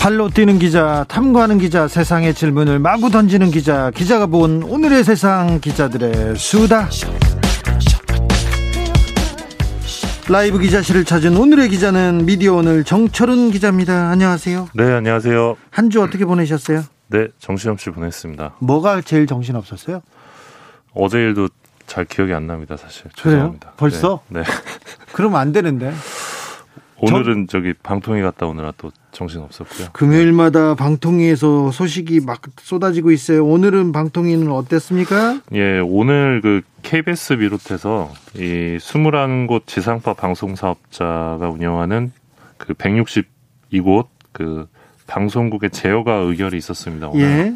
발로 뛰는 기자, 탐구하는 기자, 세상의 질문을 마구 던지는 기자, 기자가 본 오늘의 세상 기자들의 수다. 라이브 기자실을 찾은 오늘의 기자는 미디어 오늘 정철은 기자입니다. 안녕하세요. 네, 안녕하세요. 한 주 어떻게 보내셨어요? 네, 정신없이 보냈습니다. 뭐가 제일 정신 없었어요? 어제 일도 잘 기억이 안 납니다, 사실. 죄송합니다. 벌써? 네. 네. 그러면 안 되는데. 오늘은 저... 기 방통위 갔다 오느라 또 정신 없었고요. 금요일마다 방통위에서 소식이 막 쏟아지고 있어요. 오늘은 방통위는 어땠습니까? 예, 오늘 그 KBS 비롯해서 이 21곳 지상파 방송 사업자가 운영하는 그 162곳 그 방송국의 제어가 의결이 있었습니다. 오늘. 예.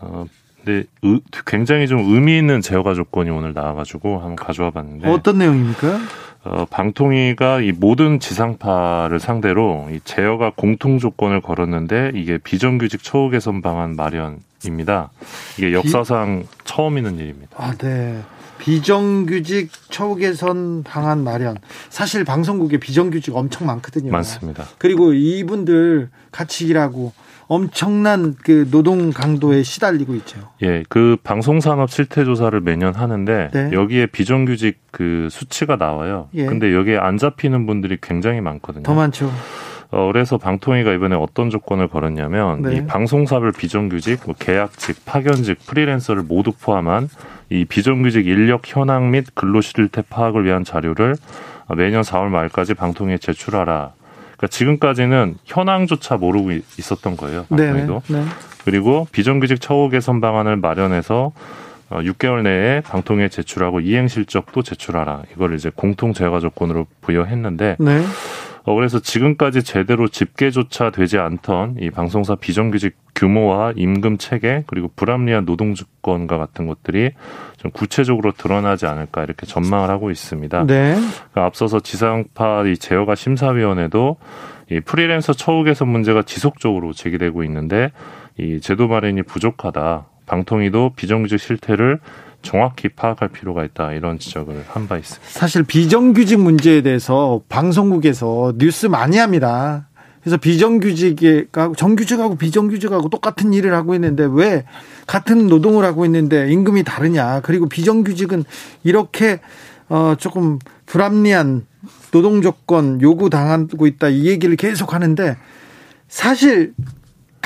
어, 근데 의, 굉장히 좀 의미 있는 제어가 조건이 오늘 나와가지고 한번 가져와 봤는데 어떤 내용입니까? 어, 방통위가 이 모든 지상파를 상대로 이 제어가 공통 조건을 걸었는데 이게 비정규직 처우 개선 방안 마련입니다. 이게 역사상 비... 처음 있는 일입니다. 아, 네. 비정규직 처우 개선 방안 마련. 사실 방송국에 비정규직 엄청 많거든요. 많습니다. 그리고 이분들 같이 일하고 엄청난 그 노동 강도에 시달리고 있죠. 예, 그 방송 산업 실태 조사를 매년 하는데 네. 여기에 비정규직 그 수치가 나와요. 예. 근데 여기에 안 잡히는 분들이 굉장히 많거든요. 더 많죠. 어, 그래서 방통위가 이번에 어떤 조건을 걸었냐면 네. 이 방송사별 비정규직, 뭐 계약직, 파견직, 프리랜서를 모두 포함한 이 비정규직 인력 현황 및 근로 실태 파악을 위한 자료를 매년 4월 말까지 방통위에 제출하라. 그러니까 지금까지는 현황조차 모르고 있었던 거예요. 방통위도. 네, 네. 그리고 비정규직 처우 개선 방안을 마련해서 6개월 어, 내에 방통위에 제출하고 이행 실적도 제출하라. 이걸 이제 공통 제가 조건으로 부여했는데 네. 어, 그래서 지금까지 제대로 집계조차 되지 않던 이 방송사 비정규직 규모와 임금 체계 그리고 불합리한 노동 조건과 같은 것들이 좀 구체적으로 드러나지 않을까 이렇게 전망을 하고 있습니다. 네. 그러니까 앞서서 지상파 이 제어가 심사위원회도 이 프리랜서 처우 개선 문제가 지속적으로 제기되고 있는데 이 제도 마련이 부족하다. 방통위도 비정규직 실태를 정확히 파악할 필요가 있다 이런 지적을 한 바 있습니다. 사실 비정규직 문제에 대해서 방송국에서 뉴스 많이 합니다. 그래서 비정규직하고 정규직하고 비정규직하고 똑같은 일을 하고 있는데 왜 같은 노동을 하고 있는데 임금이 다르냐? 그리고 비정규직은 이렇게 어 조금 불합리한 노동 조건 요구 당하고 있다 이 얘기를 계속 하는데 사실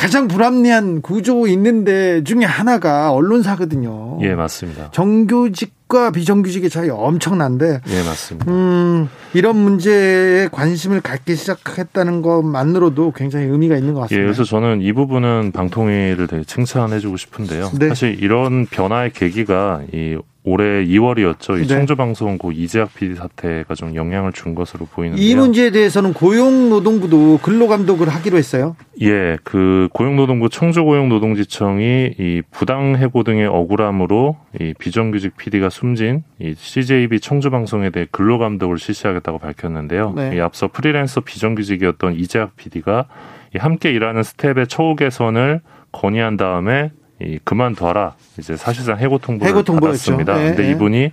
가장 불합리한 구조 있는데 중에 하나가 언론사거든요. 예, 맞습니다. 정규직과 비정규직의 차이 엄청난데. 예, 맞습니다. 음, 이런 문제에 관심을 갖기 시작했다는 것만으로도 굉장히 의미가 있는 것 같습니다. 예, 그래서 저는 이 부분은 방통위를 되게 칭찬해주고 싶은데요. 네. 사실 이런 변화의 계기가 이 올해 2월이었죠. 이 네. 청주 방송국 이재학 PD 사태가 좀 영향을 준 것으로 보이는데요. 이 문제에 대해서는 고용노동부도 근로감독을 하기로 했어요. 예, 그 고용노동부 청주고용노동지청이 이 부당해고 등의 억울함으로 이 비정규직 PD가 숨진 이 CJB 청주 방송에 대해 근로감독을 실시하겠다고 밝혔는데요. 네. 이 앞서 프리랜서 비정규직이었던 이재학 PD가 이 함께 일하는 스텝의 처우 개선을 건의한 다음에 이 그만둬라 이제 사실상 해고 통보를 해고 받았습니다. 네, 근데 네. 이분이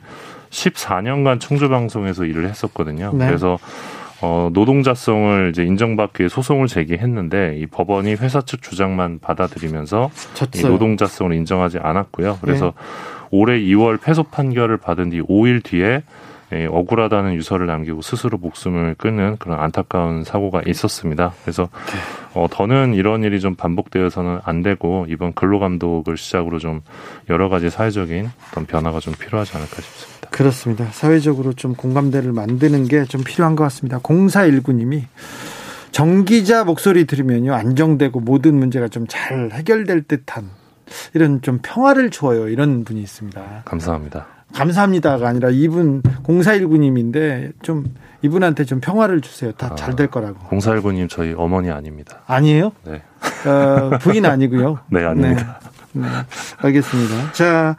14년간 청주 방송에서 일을 했었거든요. 네. 그래서 어, 노동자성을 이제 인정받기 위해 소송을 제기했는데 이 법원이 회사 측 주장만 받아들이면서 이 노동자성을 인정하지 않았고요. 그래서 네. 올해 2월 패소 판결을 받은 뒤 5일 뒤에 예, 억울하다는 유서를 남기고 스스로 목숨을 끊는 그런 안타까운 사고가 있었습니다. 그래서 어, 더는 이런 일이 좀 반복되어서는 안 되고 이번 근로감독을 시작으로 좀 여러 가지 사회적인 어떤 변화가 좀 필요하지 않을까 싶습니다. 그렇습니다. 사회적으로 좀 공감대를 만드는 게 좀 필요한 것 같습니다. 0419님이 정기자 목소리 들으면요 안정되고 모든 문제가 좀 잘 해결될 듯한 이런 좀 평화를 주어요 이런 분이 있습니다. 감사합니다. 감사합니다가 아니라 이분 0419님인데 좀 이분한테 좀 평화를 주세요. 다 잘될 아, 거라고. 0419님 저희 어머니 아닙니다. 아니에요? 네. 어, 부인 아니고요. 네, 아닙니다. 네. 네. 알겠습니다. 자,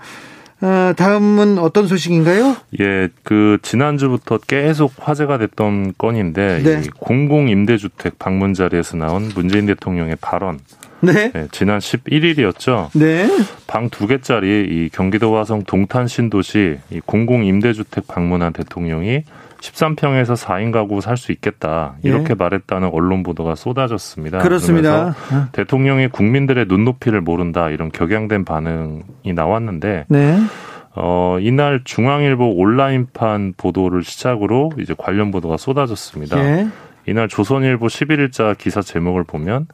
어, 다음은 어떤 소식인가요? 예, 그 지난주부터 계속 화제가 됐던 건인데 네. 공공 임대주택 방문 자리에서 나온 문재인 대통령의 발언. 네. 네 지난 11일이었죠. 네. 방 두 개짜리 이 경기도 화성 동탄 신도시 이 공공 임대주택 방문한 대통령이 13평에서 4인 가구 살 수 있겠다 이렇게 예. 말했다는 언론 보도가 쏟아졌습니다. 그렇습니다. 어. 대통령이 국민들의 눈높이를 모른다 이런 격양된 반응이 나왔는데 네. 어, 이날 중앙일보 온라인판 보도를 시작으로 이제 관련 보도가 쏟아졌습니다. 예. 이날 조선일보 11일자 기사 제목을 보면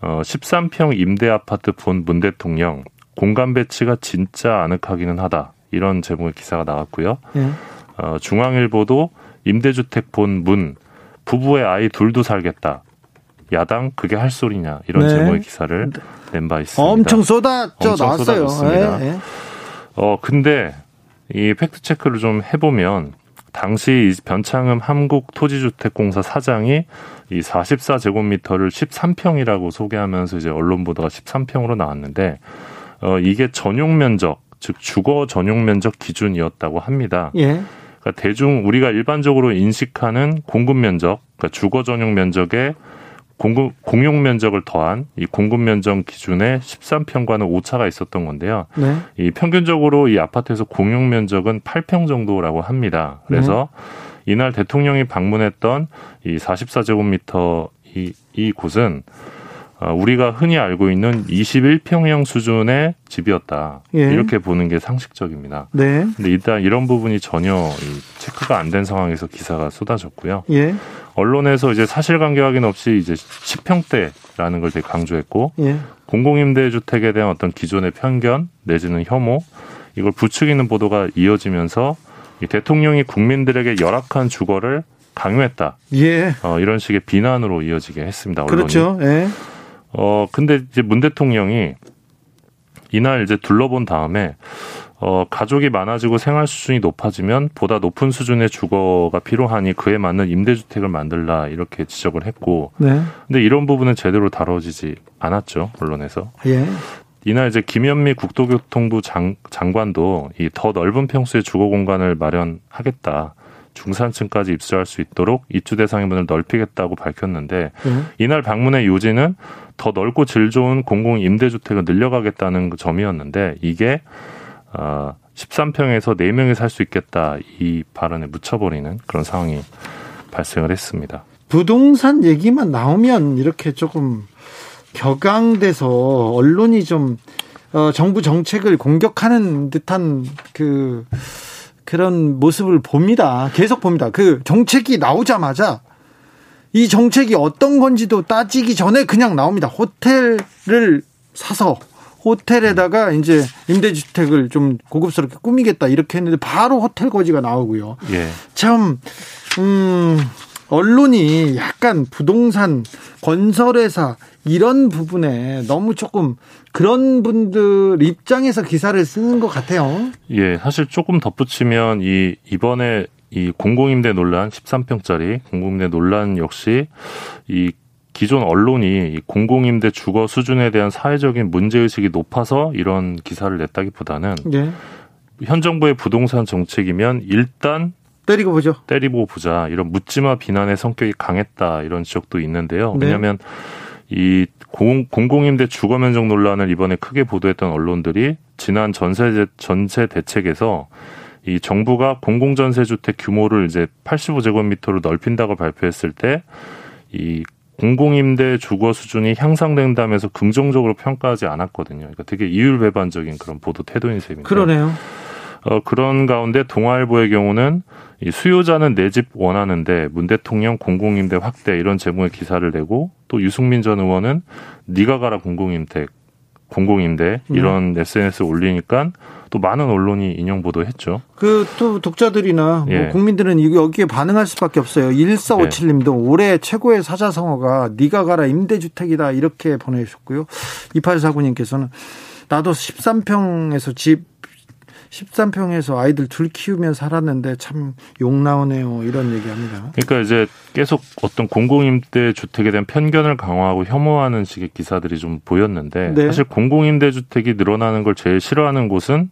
어, 13평 임대 아파트 본 문 대통령 공간 배치가 진짜 아늑하기는 하다 이런 제목의 기사가 나왔고요. 예. 어, 중앙일보도 임대주택 본 문, 부부의 아이 둘도 살겠다. 야당 그게 할 소리냐 이런 네. 제목의 기사를 낸 바 있습니다. 엄청 쏟아져 엄청 나왔어요. 쏟아졌습니다. 네. 어 근데 이 팩트 체크를 좀 해보면 당시 변창흠 한국토지주택공사 사장이 이 44제곱미터를 13평이라고 소개하면서 이제 언론 보도가 13평으로 나왔는데 어 이게 전용 면적 즉 주거 전용 면적 기준이었다고 합니다. 예. 그러니까 대중 우리가 일반적으로 인식하는 공급 면적, 그러니까 주거 전용 면적에 공급, 공용 면적을 더한 이 공급 면적 기준에 13평과는 오차가 있었던 건데요. 네. 이 평균적으로 이 아파트에서 공용 면적은 8평 정도라고 합니다. 그래서 네. 이날 대통령이 방문했던 이 44제곱미터 이, 이 곳은 어, 우리가 흔히 알고 있는 21평형 수준의 집이었다. 예. 이렇게 보는 게 상식적입니다. 네. 근데 일단 이런 부분이 전혀 체크가 안 된 상황에서 기사가 쏟아졌고요. 예. 언론에서 이제 사실관계 확인 없이 이제 10평대라는 걸 되게 강조했고 예. 공공임대 주택에 대한 어떤 기존의 편견 내지는 혐오 이걸 부추기는 보도가 이어지면서 이 대통령이 국민들에게 열악한 주거를 강요했다. 예. 어, 이런 식의 비난으로 이어지게 했습니다. 언론이. 그렇죠. 예. 어, 근데 이제 문 대통령이 이날 이제 둘러본 다음에 어, 가족이 많아지고 생활 수준이 높아지면 보다 높은 수준의 주거가 필요하니 그에 맞는 임대주택을 만들라 이렇게 지적을 했고. 네. 근데 이런 부분은 제대로 다뤄지지 않았죠, 언론에서. 예. 이날 이제 김현미 국토교통부 장, 장관도 이 더 넓은 평수의 주거 공간을 마련하겠다. 중산층까지 입주할 수 있도록 입주 대상의 문을 넓히겠다고 밝혔는데 음. 이날 방문의 요지는 더 넓고 질 좋은 공공 임대주택을 늘려가겠다는 그 점이었는데 이게 어 13평에서 4명이 살 수 있겠다 이 발언에 묻혀버리는 그런 상황이 발생을 했습니다. 부동산 얘기만 나오면 이렇게 조금 격앙돼서 언론이 좀 어, 정부 정책을 공격하는 듯한 그 그런 모습을 봅니다. 계속 봅니다. 그 정책이 나오자마자 이 정책이 어떤 건지도 따지기 전에 그냥 나옵니다. 호텔을 사서 호텔에다가 이제 임대주택을 좀 고급스럽게 꾸미겠다 이렇게 했는데 바로 호텔 거지가 나오고요. 예. 참, 음, 언론이 약간 부동산 건설회사 이런 부분에 너무 조금 그런 분들 입장에서 기사를 쓰는 것 같아요. 예, 사실 조금 덧붙이면 이 이번에 이 공공임대 논란 13평짜리 공공임대 논란 역시 이 기존 언론이 이 공공임대 주거 수준에 대한 사회적인 문제의식이 높아서 이런 기사를 냈다기보다는 네. 현 정부의 부동산 정책이면 일단 때리고 보죠. 때리고 보자. 이런 묻지마 비난의 성격이 강했다. 이런 지적도 있는데요. 네. 왜냐하면 이 공, 공공임대 주거 면적 논란을 이번에 크게 보도했던 언론들이 지난 전세 전세 대책에서 이 정부가 공공전세 주택 규모를 이제 85제곱미터로 넓힌다고 발표했을 때 이 공공임대 주거 수준이 향상된다면서 긍정적으로 평가하지 않았거든요. 그러니까 되게 이율배반적인 그런 보도 태도인 셈입니다. 그러네요. 어, 그런 가운데 동아일보의 경우는 이 수요자는 내 집 원하는데 문 대통령 공공임대 확대 이런 제목의 기사를 내고 또 유승민 전 의원은 네가 가라 공공임대 공공임대 이런 네. SNS 를 올리니까 또 많은 언론이 인용 보도했죠. 그 또 독자들이나 뭐 예. 뭐 국민들은 여기에 반응할 수밖에 없어요. 1457님도 예. 올해 최고의 사자성어가 네가 가라 임대주택이다 이렇게 보내주셨고요. 2849님께서는 나도 13평에서 집 13평에서 아이들 둘 키우면 살았는데 참 욕 나오네요. 이런 얘기합니다. 그러니까 이제 계속 어떤 공공임대 주택에 대한 편견을 강화하고 혐오하는 식의 기사들이 좀 보였는데 네. 사실 공공임대 주택이 늘어나는 걸 제일 싫어하는 곳은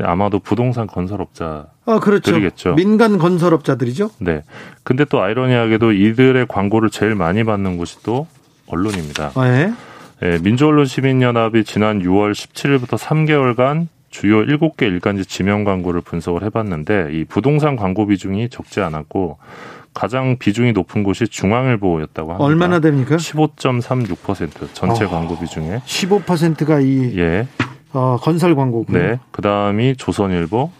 아마도 부동산 건설업자 아, 그렇죠. 들이겠죠. 민간 건설업자들이죠. 네. 근데 또 아이러니하게도 이들의 광고를 제일 많이 받는 곳이 또 언론입니다. 네. 네, 민주언론 시민연합이 지난 6월 17일부터 3개월간 주요 7개 일간지 지명 광고를 분석을 해봤는데 이 부동산 광고 비중이 적지 않았고 가장 비중이 높은 곳이 중앙일보였다고 합니다. 얼마나 됩니까? 15.36% 전체 어, 광고 비중에 15%가 이 예. 어, 건설 광고고요. 네. 그다음이 조선일보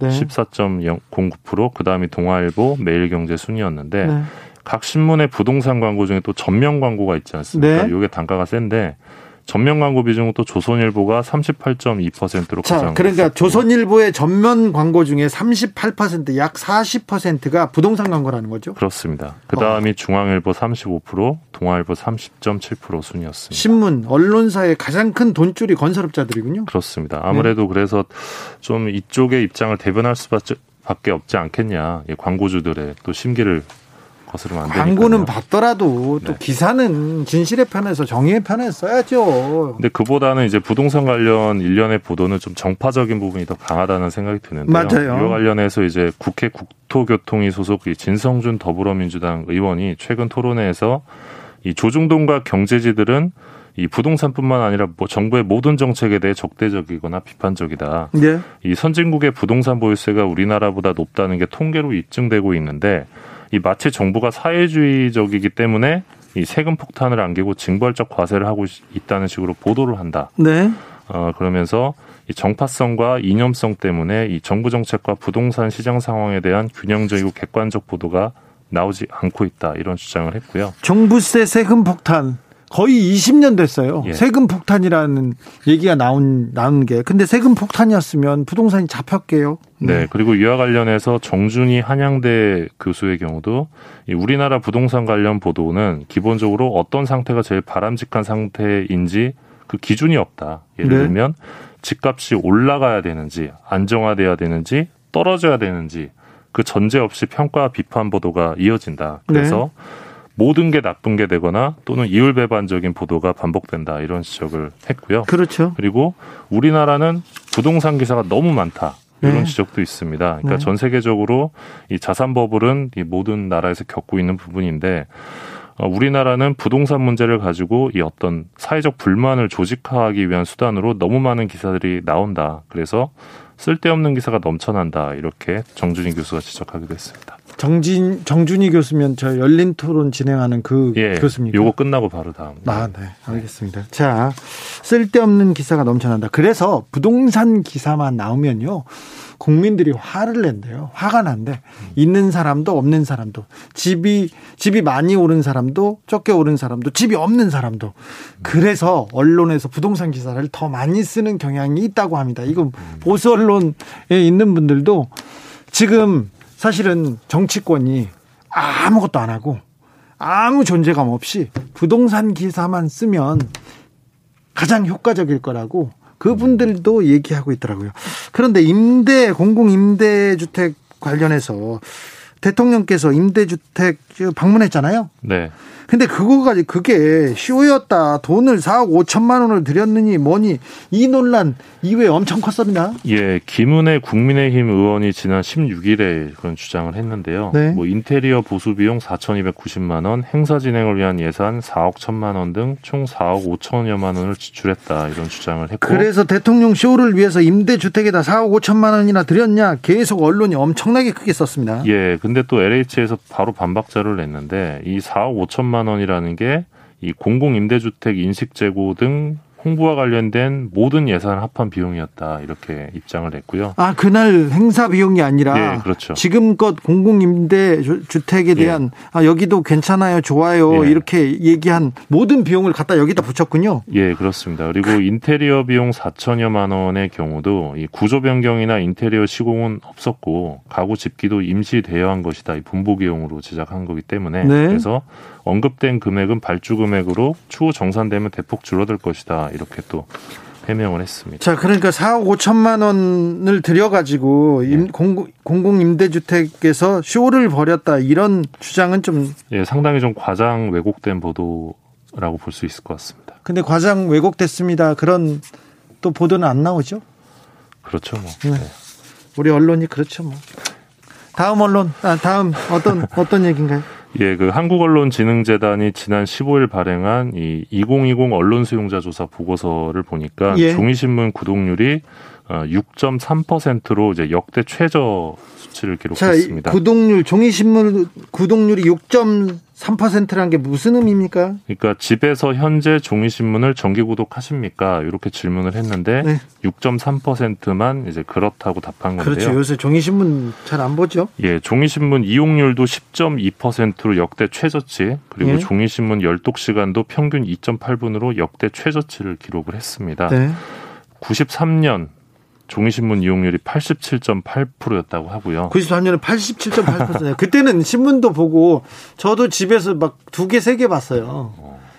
네. 14.09%, 그다음이 동아일보, 매일경제 순이었는데 네. 각 신문의 부동산 광고 중에 또 전면 광고가 있지 않습니까? 네. 이게 단가가 센데 전면 광고 비중은 또 조선일보가 38.2%로 자, 가장 그러니까 있었고. 조선일보의 전면 광고 중에 38%약 40%가 부동산 광고라는 거죠? 그렇습니다. 그다음이 어. 중앙일보 35%, 동아일보 30.7% 순이었습니다. 신문, 언론사의 가장 큰 돈줄이 건설업자들이군요. 그렇습니다. 아무래도 네. 그래서 좀 이쪽의 입장을 대변할 수밖에 없지 않겠냐. 광고주들의 또 심기를 거스르면 안 되니까. 광고는 받더라도 또 네. 기사는 진실의 편에서 정의의 편에 써야죠. 근데 그보다는 이제 부동산 관련 일련의 보도는 좀 정파적인 부분이 더 강하다는 생각이 드는데요. 맞아요. 이와 관련해서 이제 국회 국토교통위 소속 진성준 더불어민주당 의원이 최근 토론회에서 이 조중동과 경제지들은 이 부동산뿐만 아니라 뭐 정부의 모든 정책에 대해 적대적이거나 비판적이다. 네. 이 선진국의 부동산 보유세가 우리나라보다 높다는 게 통계로 입증되고 있는데 이 마치 정부가 사회주의적이기 때문에 이 세금 폭탄을 안기고 징벌적 과세를 하고 있다는 식으로 보도를 한다. 네. 어, 그러면서 이 정파성과 이념성 때문에 이 정부 정책과 부동산 시장 상황에 대한 균형적이고 객관적 보도가 나오지 않고 있다 이런 주장을 했고요. 정부세 세금 폭탄 거의 20년 됐어요. 예. 세금 폭탄이라는 얘기가 나온 나온 게. 근데 세금 폭탄이었으면 부동산이 잡혔게요. 네. 네. 그리고 이와 관련해서 정준희 한양대 교수의 경우도 우리나라 부동산 관련 보도는 기본적으로 어떤 상태가 제일 바람직한 상태인지 그 기준이 없다. 예를 네. 들면 집값이 올라가야 되는지 안정화돼야 되는지 떨어져야 되는지 그 전제 없이 평가 비판 보도가 이어진다. 그래서 네. 모든 게 나쁜 게 되거나 또는 이율배반적인 보도가 반복된다 이런 지적을 했고요. 그렇죠. 그리고 우리나라는 부동산 기사가 너무 많다. 이런 네. 지적도 있습니다. 그러니까 네. 전 세계적으로 이 자산 버블은 이 모든 나라에서 겪고 있는 부분인데 어, 우리나라는 부동산 문제를 가지고 이 어떤 사회적 불만을 조직화하기 위한 수단으로 너무 많은 기사들이 나온다. 그래서 쓸데없는 기사가 넘쳐난다. 이렇게 정준희 교수가 지적하기도 했습니다. 정진 정준희 교수면 저 열린 토론 진행하는 그 예, 교수입니까? 요거 끝나고 바로 다음. 아, 네. 알겠습니다. 자, 쓸데없는 기사가 넘쳐난다. 그래서 부동산 기사만 나오면요. 국민들이 화를 낸대요. 화가 난대. 있는 사람도 없는 사람도 집이 집이 많이 오른 사람도 적게 오른 사람도 집이 없는 사람도 그래서 언론에서 부동산 기사를 더 많이 쓰는 경향이 있다고 합니다. 이거 보수 언론에 있는 분들도 지금 사실은 정치권이 아무것도 안 하고 아무 존재감 없이 부동산 기사만 쓰면 가장 효과적일 거라고 그분들도 얘기하고 있더라고요. 그런데 임대 공공 임대 주택 관련해서 대통령께서 임대주택 방문했잖아요. 네. 근데 그거가 그게 쇼였다. 돈을 4억 5천만 원을 들였느니 뭐니 이 논란 이후에 엄청 컸습니다. 예, 김은혜 국민의힘 의원이 지난 16일에 그런 주장을 했는데요. 네. 뭐 인테리어 보수 비용 4,290만 원, 행사 진행을 위한 예산 4억 1천만 원 등 총 4억 5천여만 원을 지출했다 이런 주장을 했고 그래서 대통령 쇼를 위해서 임대 주택에다 4억 5천만 원이나 들였냐 계속 언론이 엄청나게 크게 썼습니다. 예, 근데 또 LH에서 바로 반박 자료를 냈는데 이 4억 5천만 원이라는 게 이 공공임대주택 인식재고 등 홍보와 관련된 모든 예산 합한 비용이었다 이렇게 입장을 냈고요. 아 그날 행사 비용이 아니라 예, 그렇죠. 지금껏 공공임대 주택에 대한 예. 아 여기도 괜찮아요, 좋아요 예. 이렇게 얘기한 모든 비용을 갖다 여기다 붙였군요. 예, 그렇습니다. 그리고 인테리어 비용 4천여만 원의 경우도 이 구조 변경이나 인테리어 시공은 없었고 가구 집기도 임시 대여한 것이다. 이 분보기용으로 제작한 거기 때문에 네. 그래서 언급된 금액은 발주 금액으로 추후 정산되면 대폭 줄어들 것이다. 이렇게 또 해명을 했습니다. 자, 그러니까 4억 5천만 원을 들여가지고 네. 공공, 공공임대주택에서 쇼를 벌였다 이런 주장은 좀 예, 상당히 좀 과장 왜곡된 보도라고 볼 수 있을 것 같습니다. 근데 과장 왜곡됐습니다. 그런 또 보도는 안 나오죠? 그렇죠, 뭐. 네. 네. 우리 언론이 그렇죠, 뭐. 다음 언론, 아, 다음 어떤 어떤 얘기인가요? 예, 그 한국언론진흥재단이 지난 15일 발행한 이 2020 언론 수용자 조사 보고서를 보니까 예. 종이신문 구독률이 6.3%로 어, 이제 역대 최저 수치를 기록했습니다. 자, 구독률 종이신문 구독률이 6.3%라는 게 무슨 의미입니까? 그러니까 집에서 현재 종이신문을 정기 구독하십니까? 이렇게 질문을 했는데 네. 6.3%만 이제 그렇다고 답한 건데요. 그렇죠. 요새 종이신문 잘 안 보죠? 예, 종이신문 이용률도 10.2%로 역대 최저치, 그리고 예. 종이신문 열독 시간도 평균 2.8분으로 역대 최저치를 기록을 했습니다. 네. 93년 종이신문 이용률이 87.8%였다고 하고요. 93년에 87.8%예요. 그때는 신문도 보고 저도 집에서 막 두 개, 세 개 봤어요.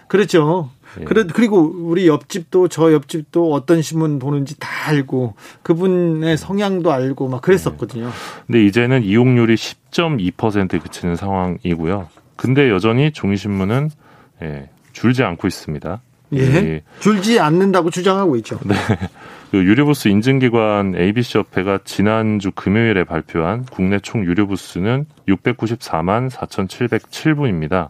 그렇죠. 예. 그래, 그리고 우리 옆집도 저 옆집도 어떤 신문 보는지 다 알고 그분의 성향도 알고 막 그랬었거든요. 예. 근데 이제는 이용률이 10.2%에 그치는 상황이고요. 근데 여전히 종이신문은 예, 줄지 않고 있습니다. 예. 줄지 않는다고 주장하고 있죠. 네. 그 유료부스 인증기관 ABC협회가 지난주 금요일에 발표한 국내 총 유료부스는 694만 4,707부입니다.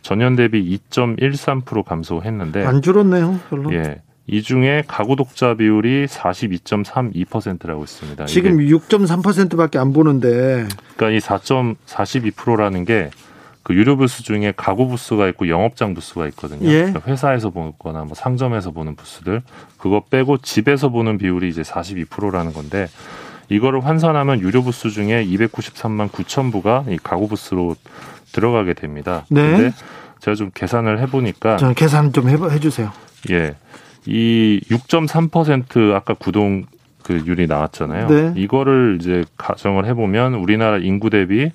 전년 대비 2.13% 감소했는데 안 줄었네요, 별로. 예. 이 중에 가구 독자 비율이 42.32%라고 있습니다. 지금 6.3%밖에 안 보는데. 그러니까 이 4.42%라는 게 그 유료 부스 중에 가구 부스가 있고 영업장 부스가 있거든요. 예. 그러니까 회사에서 보거나 뭐 상점에서 보는 부스들 그거 빼고 집에서 보는 비율이 이제 42%라는 건데 이거를 환산하면 유료 부스 중에 293만 9천 부가 이 가구 부스로 들어가게 됩니다. 네. 근데 제가 좀 계산을 해보니까 저 계산 좀 해, 해주세요. 예, 이 6.3% 아까 구동 그 율이 나왔잖아요. 네. 이거를 이제 가정을 해보면 우리나라 인구 대비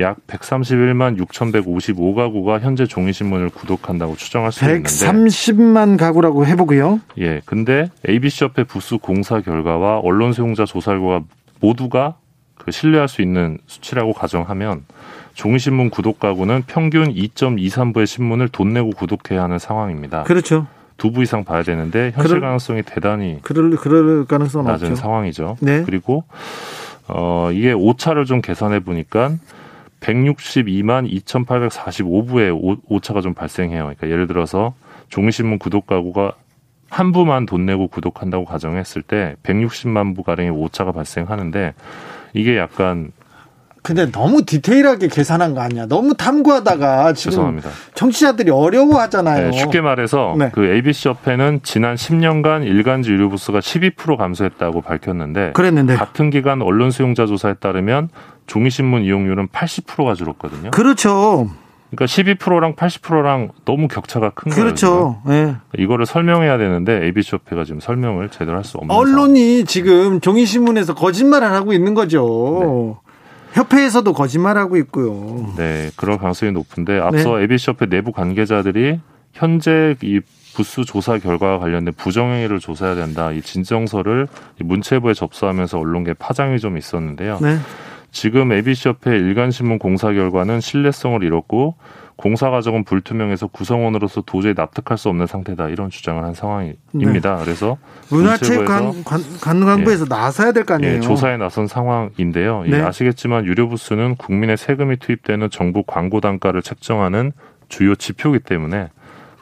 약 131만 6,155가구가 현재 종이신문을 구독한다고 추정할 수 있는데 130만 가구라고 해보고요. 예, 근데 ABC협회 부수 공사 결과와 언론 수용자 조사 결과 모두가 그 신뢰할 수 있는 수치라고 가정하면 종이신문 구독 가구는 평균 2.23부의 신문을 돈 내고 구독해야 하는 상황입니다. 그렇죠. 두부 이상 봐야 되는데 현실 그럴, 가능성이 대단히 그럴, 그럴 가능성 낮은 없죠. 상황이죠. 네. 그리고 어 이게 오차를 좀 계산해 보니까 162만 2,845부의 오차가 좀 발생해요. 그러니까 예를 들어서 종이신문 구독 가구가 한 부만 돈 내고 구독한다고 가정했을 때 160만 부 가량의 오차가 발생하는데 이게 약간 근데 너무 디테일하게 계산한 거 아니야? 너무 탐구하다가 지금 죄송합니다. 청취자들이 어려워하잖아요. 네, 쉽게 말해서 네. 그 ABC 협회는 지난 10년간 일간지 유료 부수가 12% 감소했다고 밝혔는데 그랬는데 같은 기간 언론 수용자 조사에 따르면 종이신문 이용률은 80%가 줄었거든요. 그렇죠. 그러니까 12%랑 80%랑 너무 격차가 큰 거예요. 그렇죠. 예. 이거를 설명해야 되는데 ABC 협회가 지금 설명을 제대로 할 수 없는 언론이 상황. 지금 종이신문에서 거짓말을 하고 있는 거죠. 네. 협회에서도 거짓말하고 있고요. 네, 그럴 가능성이 높은데 앞서 네. ABC 협회 내부 관계자들이 현재 이 부수 조사 결과와 관련된 부정행위를 조사해야 된다. 이 진정서를 문체부에 접수하면서 언론계 파장이 좀 있었는데요. 네. 지금 ABC협회 일간신문 공사 결과는 신뢰성을 잃었고 공사 과정은 불투명해서 구성원으로서 도저히 납득할 수 없는 상태다 이런 주장을 한 상황입니다. 네. 그래서 문화체육관광부에서 예, 나서야 될 거 아니에요. 예, 조사에 나선 상황인데요. 네. 예, 아시겠지만 유료 부스는 국민의 세금이 투입되는 정부 광고 단가를 책정하는 주요 지표이기 때문에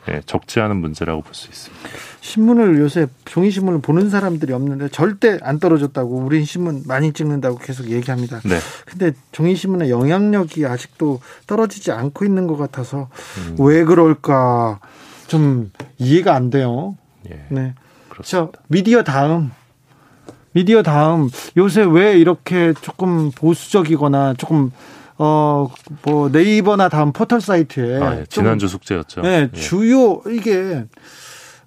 예, 적지 않은 문제라고 볼 수 있습니다. 신문을 요새 종이 신문을 보는 사람들이 없는데 절대 안 떨어졌다고 우린 신문 많이 찍는다고 계속 얘기합니다. 네. 근데 종이 신문의 영향력이 아직도 떨어지지 않고 있는 것 같아서 음. 왜 그럴까 좀 이해가 안 돼요. 예. 네. 자, 미디어 다음 미디어 다음 요새 왜 이렇게 조금 보수적이거나 조금 어, 뭐, 네이버나 다음 포털 사이트에. 아, 예. 지난주 숙제였죠. 네, 예. 주요, 이게,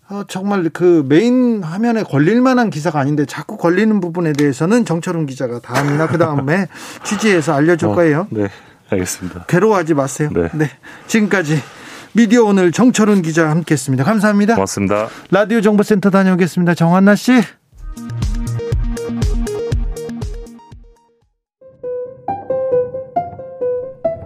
어, 정말 그 메인 화면에 걸릴 만한 기사가 아닌데 자꾸 걸리는 부분에 대해서는 정철훈 기자가 다음이나 그 다음에 취재해서 알려줄 어, 거예요. 네, 알겠습니다. 괴로워하지 마세요. 네. 네. 지금까지 미디어 오늘 정철훈 기자 함께 했습니다. 감사합니다. 고맙습니다. 라디오 정보센터 다녀오겠습니다. 정한나 씨.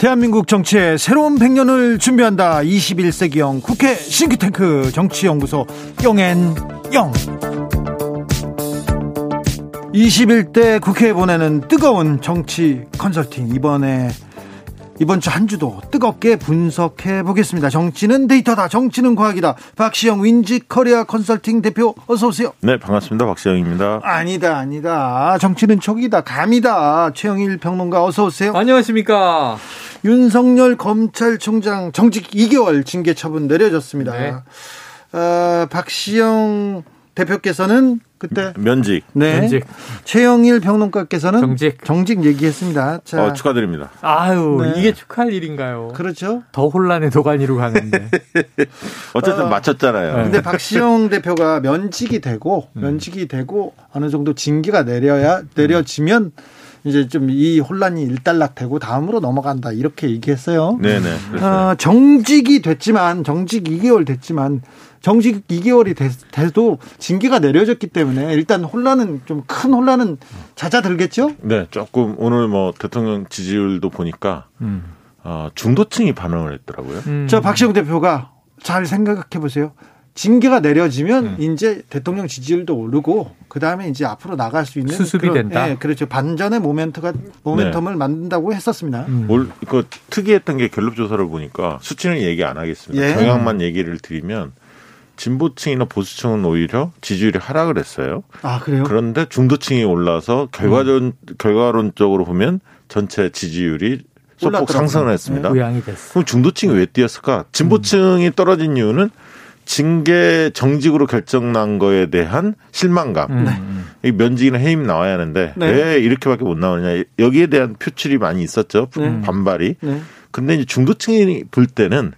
대한민국 정치의 새로운 100년을 준비한다. 21세기형 국회 싱크탱크 정치연구소 영앤영. 21대 국회에 보내는 뜨거운 정치 컨설팅 이번에 이번 주 한 주도 뜨겁게 분석해 보겠습니다. 정치는 데이터다. 정치는 과학이다. 박시영 윈지코리아 컨설팅 대표 어서 오세요. 네, 반갑습니다. 박시영입니다. 아니다, 아니다. 정치는 촉이다. 감이다. 최영일 평론가 어서 오세요. 안녕하십니까. 윤석열 검찰총장 정직 2개월 징계 처분 내려졌습니다. 네. 어, 박시영 대표께서는 그때 면직. 네. 면직. 최영일 평론가께서는 정직. 정직 얘기했습니다. 자. 어, 축하드립니다. 아유, 네. 이게 축하할 일인가요? 그렇죠. 더 혼란의 도가니로 가는데. 어쨌든 어, 맞췄잖아요. 네. 근데 박시영 대표가 면직이 되고 음. 면직이 되고 어느 정도 징계가 내려야 내려지면 이제 좀 이 혼란이 일단락되고 다음으로 넘어간다 이렇게 얘기했어요. 네네. 어, 정직이 됐지만 정직 2개월 됐지만 정직 2개월이 돼도 징계가 내려졌기 때문에 일단 혼란은 좀 큰 혼란은 잦아들겠죠? 네, 조금 오늘 뭐 대통령 지지율도 보니까 음. 어, 중도층이 반응을 했더라고요. 음. 저 박시영 대표가 잘 생각해 보세요. 징계가 내려지면 음. 이제 대통령 지지율도 오르고 그 다음에 이제 앞으로 나갈 수 있는 수습이 그런, 된다. 예, 그렇죠. 반전의 모멘트가 모멘텀을 네. 만든다고 했었습니다. 음. 올, 그 특이했던 게 갤럽 조사를 보니까 수치는 얘기 안 하겠습니다. 예. 경향만 얘기를 드리면 진보층이나 보수층은 오히려 지지율이 하락을 했어요. 아, 그래요? 그런데 중도층이 올라서 결과론, 음. 결과론적으로 보면 전체 지지율이 소폭 상승을 했습니다. 네, 됐어. 그럼 중도층이 왜 뛰었을까? 진보층이 음. 떨어진 이유는 징계 정직으로 결정난 거에 대한 실망감. 음. 네. 이 면직이나 해임 나와야 하는데 네. 왜 이렇게밖에 못 나오느냐. 여기에 대한 표출이 많이 있었죠. 네. 반발이. 네. 근데 이제 중도층이 볼 때는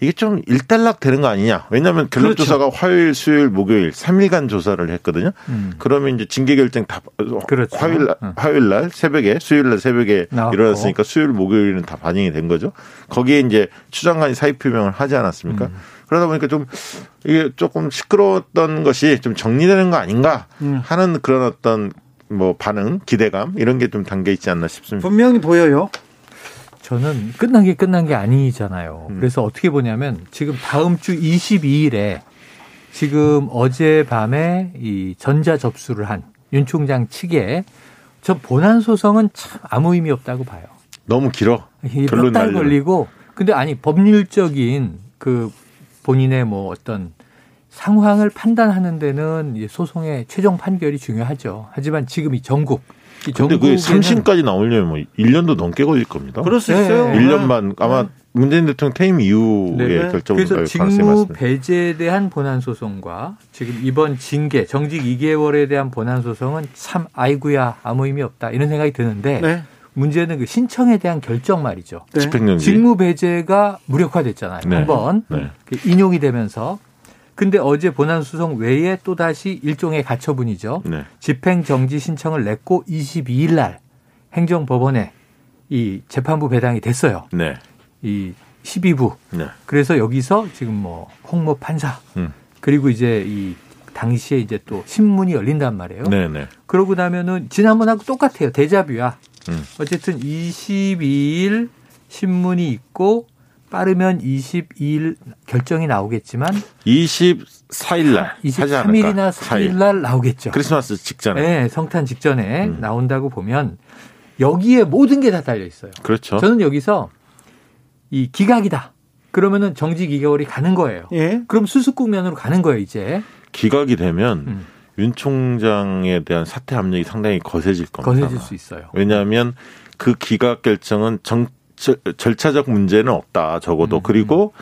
이게 좀 일단락 되는 거 아니냐. 왜냐하면 갤럽 그렇죠. 조사가 화요일, 수요일, 목요일 3일간 조사를 했거든요. 음. 그러면 이제 징계 결정 다 그렇죠. 화요일 날, 화요일 날 새벽에 수요일 날 새벽에 나왔고. 일어났으니까 수요일, 목요일은 다 반영이 된 거죠. 거기에 이제 추장관이 사의 표명을 하지 않았습니까? 음. 그러다 보니까 좀 이게 조금 시끄러웠던 것이 좀 정리되는 거 아닌가 음. 하는 그런 어떤 뭐 반응, 기대감 이런 게 좀 담겨 있지 않나 싶습니다. 분명히 보여요. 저는 끝난 게 끝난 게 아니잖아요. 음. 그래서 어떻게 보냐면 지금 다음 주 22일에 지금 어젯밤에 이 전자 접수를 한 윤 총장 측에 저 본안 소송은 참 아무 의미 없다고 봐요. 너무 길어. 몇달 걸리고 근데 아니 법률적인 그 본인의 뭐 어떤 상황을 판단하는 데는 소송의 최종 판결이 중요하죠. 하지만 지금 이 전국 근데 그 3심까지 나오려면 뭐 1년도 넘게 걸릴 겁니다. 그럴 수 있어요. 네. 1년만 아마 네. 문재인 대통령 퇴임 이후에 네. 결정을 그래서 직무 배제에 대한 본안 소송과 지금 이번 징계 정직 2개월에 대한 본안 소송은 참 아이구야 아무 의미 없다 이런 생각이 드는데 네. 문제는 그 신청에 대한 결정 말이죠. 네. 집행정지. 직무 배제가 무력화됐잖아요. 네. 한번 네. 그 인용이 되면서 근데 어제 본안 수송 외에 또 다시 일종의 가처분이죠. 네. 집행 정지 신청을 냈고 22일 날 행정법원에 이 재판부 배당이 됐어요. 네. 이 12부. 네. 그래서 여기서 지금 뭐 홍모 판사 음. 그리고 이제 이 당시에 이제 또 신문이 열린단 말이에요. 네, 네. 그러고 나면은 지난번하고 똑같아요. 대자뷰야. 음. 어쨌든 22일 신문이 있고 빠르면 22일 결정이 나오겠지만 24일 날 23일이나 4일 날 나오겠죠. 크리스마스 직전에. 네, 성탄 직전에 음. 나온다고 보면 여기에 모든 게 다 달려 있어요. 그렇죠. 저는 여기서 이 기각이다. 그러면은 정직 2개월이 가는 거예요. 예. 그럼 수습 국면으로 가는 거예요, 이제. 기각이 되면 음. 윤 총장에 대한 사퇴 압력이 상당히 거세질 겁니다. 거세질 수 있어요. 왜냐하면 그 기각 결정은 정 절차적 문제는 없다. 적어도 음. 그리고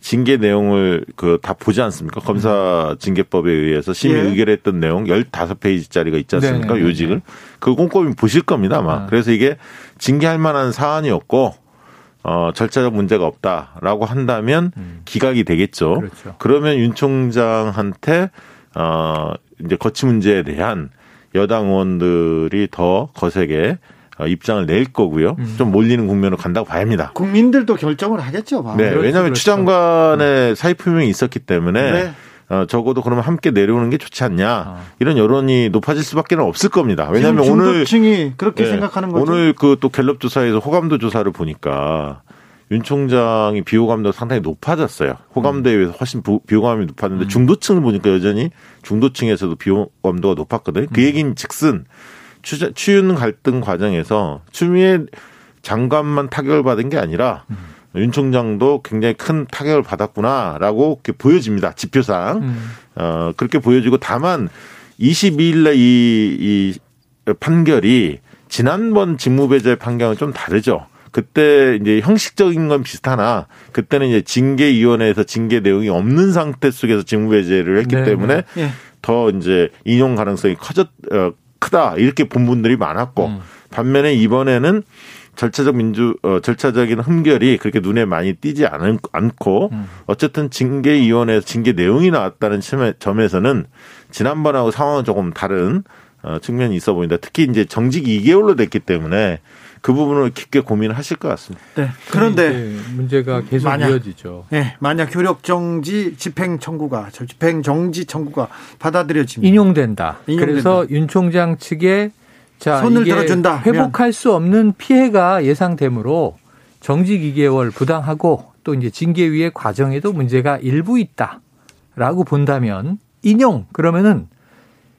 징계 내용을 그 다 보지 않습니까? 검사 징계법에 의해서 심의 예. 의결했던 내용 15페이지짜리가 있지 않습니까? 네네. 요직을. 그 꼼꼼히 보실 겁니다, 아마. 아. 그래서 이게 징계할 만한 사안이었고 어, 절차적 문제가 없다라고 한다면 음. 기각이 되겠죠. 그렇죠. 그러면 윤 총장한테 어, 이제 거치 문제에 대한 여당 의원들이 더 거세게 어, 입장을 낼 거고요. 음. 좀 몰리는 국면으로 간다고 봐야 합니다. 국민들도 결정을 하겠죠. 네, 왜냐하면. 추장관의 음. 사의 표명이 있었기 때문에 네. 어, 적어도 그러면 함께 내려오는 게 좋지 않냐 아. 이런 여론이 높아질 수밖에 없을 겁니다. 왜냐하면 오늘 층이 그렇게 네, 생각하는 거죠. 오늘 그 또 갤럽 조사에서 호감도 조사를 보니까 윤 총장이 비호감도가 상당히 높아졌어요. 호감도에 비해서 훨씬 비호감이 높았는데 음. 중도층을 보니까 여전히 중도층에서도 비호감도가 높았거든요. 그 음. 얘기는 즉슨 추윤 갈등 과정에서 추미애 장관만 타격을 받은 게 아니라 음. 윤 총장도 굉장히 큰 타격을 받았구나라고 이렇게 보여집니다. 지표상. 음. 어, 그렇게 보여지고 다만 22일날 이, 이 판결이 지난번 직무배제 판결은 좀 다르죠. 그때 이제 형식적인 건 비슷하나 그때는 이제 징계위원회에서 징계 내용이 없는 상태 속에서 직무배제를 했기 네, 때문에 네. 더 이제 인용 가능성이 커졌 어, 크다 이렇게 본 분들이 많았고 음. 반면에 이번에는 절차적 민주 어 절차적인 흠결이 그렇게 눈에 많이 띄지 않은, 않고 음. 어쨌든 징계위원회에서 징계 내용이 나왔다는 점에서는 지난번하고 상황은 조금 다른 어 측면이 있어 보인다. 특히 이제 정직 2개월로 됐기 때문에 그 부분을 깊게 고민을 하실 것 같습니다. 네. 그런데 문제가 계속 만약, 이어지죠. 네. 만약 효력 정지 집행 청구가 집행 정지 청구가 받아들여지면 인용된다. 인용된다. 그래서 윤 총장 측에 자, 손을 들어준다. 회복할 수 없는 피해가 예상되므로 정직 2개월 부당하고 또 이제 징계위의 과정에도 문제가 일부 있다라고 본다면 인용 그러면은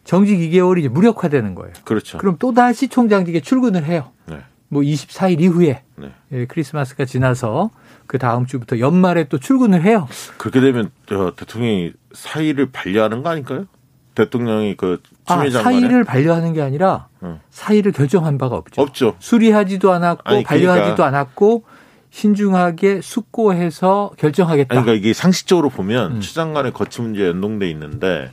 정직 2개월이 이제 무력화되는 거예요. 그렇죠. 그럼 또 다시 총장직에 출근을 해요. 네. 뭐 24일 이후에 네. 예, 크리스마스가 지나서 그 다음 주부터 연말에 또 출근을 해요. 그렇게 되면 대통령이 사의를 반려하는 거 아닐까요? 대통령이 그 아, 사의를 반려하는 게 아니라 응. 사의를 결정한 바가 없죠. 없죠. 수리하지도 않았고 아니, 그러니까. 반려하지도 않았고 신중하게 숙고해서 결정하겠다. 아니, 그러니까 이게 상식적으로 보면 음. 추장관의 거치 문제 연동돼 있는데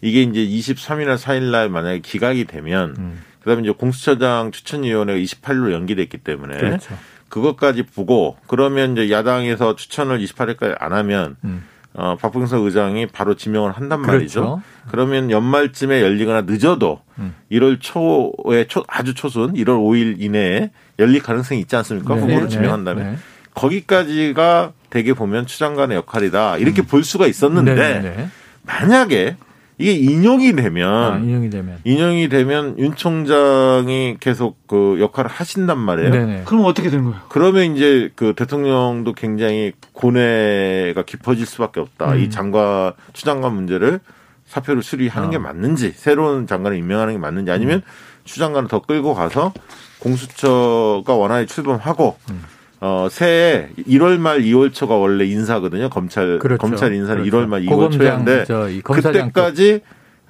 이게 이제 23일이나 4일 날 만약에 기각이 되면 음. 그다음에 이제 공수처장 추천위원회가 28일로 연기됐기 때문에 그렇죠. 그것까지 보고 그러면 이제 야당에서 추천을 28일까지 안 하면 음. 어, 박봉석 의장이 바로 지명을 한단 말이죠. 그렇죠. 그러면 연말쯤에 열리거나 늦어도 음. 1월 초에 초, 아주 초순 1월 5일 이내에 열릴 가능성이 있지 않습니까? 네. 후보를 네. 지명한다면. 네. 거기까지가 대개 보면 추장관의 역할이다. 이렇게 음. 볼 수가 있었는데 네. 네, 네. 만약에 이게 인용이 되면 아, 인용이 되면 인용이 되면 윤 총장이 계속 그 역할을 하신단 말이에요. 네네. 그럼 어떻게 되는 거예요? 그러면 이제 그 대통령도 굉장히 고뇌가 깊어질 수밖에 없다. 음. 이 장관 추장관 문제를 사표를 수리하는 어. 게 맞는지 새로운 장관을 임명하는 게 맞는지 아니면 음. 추장관을 더 끌고 가서 공수처가 원활히 출범하고 음. 어, 새해 1월 말 2월 초가 원래 인사거든요. 검찰 그렇죠. 검찰 인사는 그렇죠. 1월 말 2월 초인데 그때까지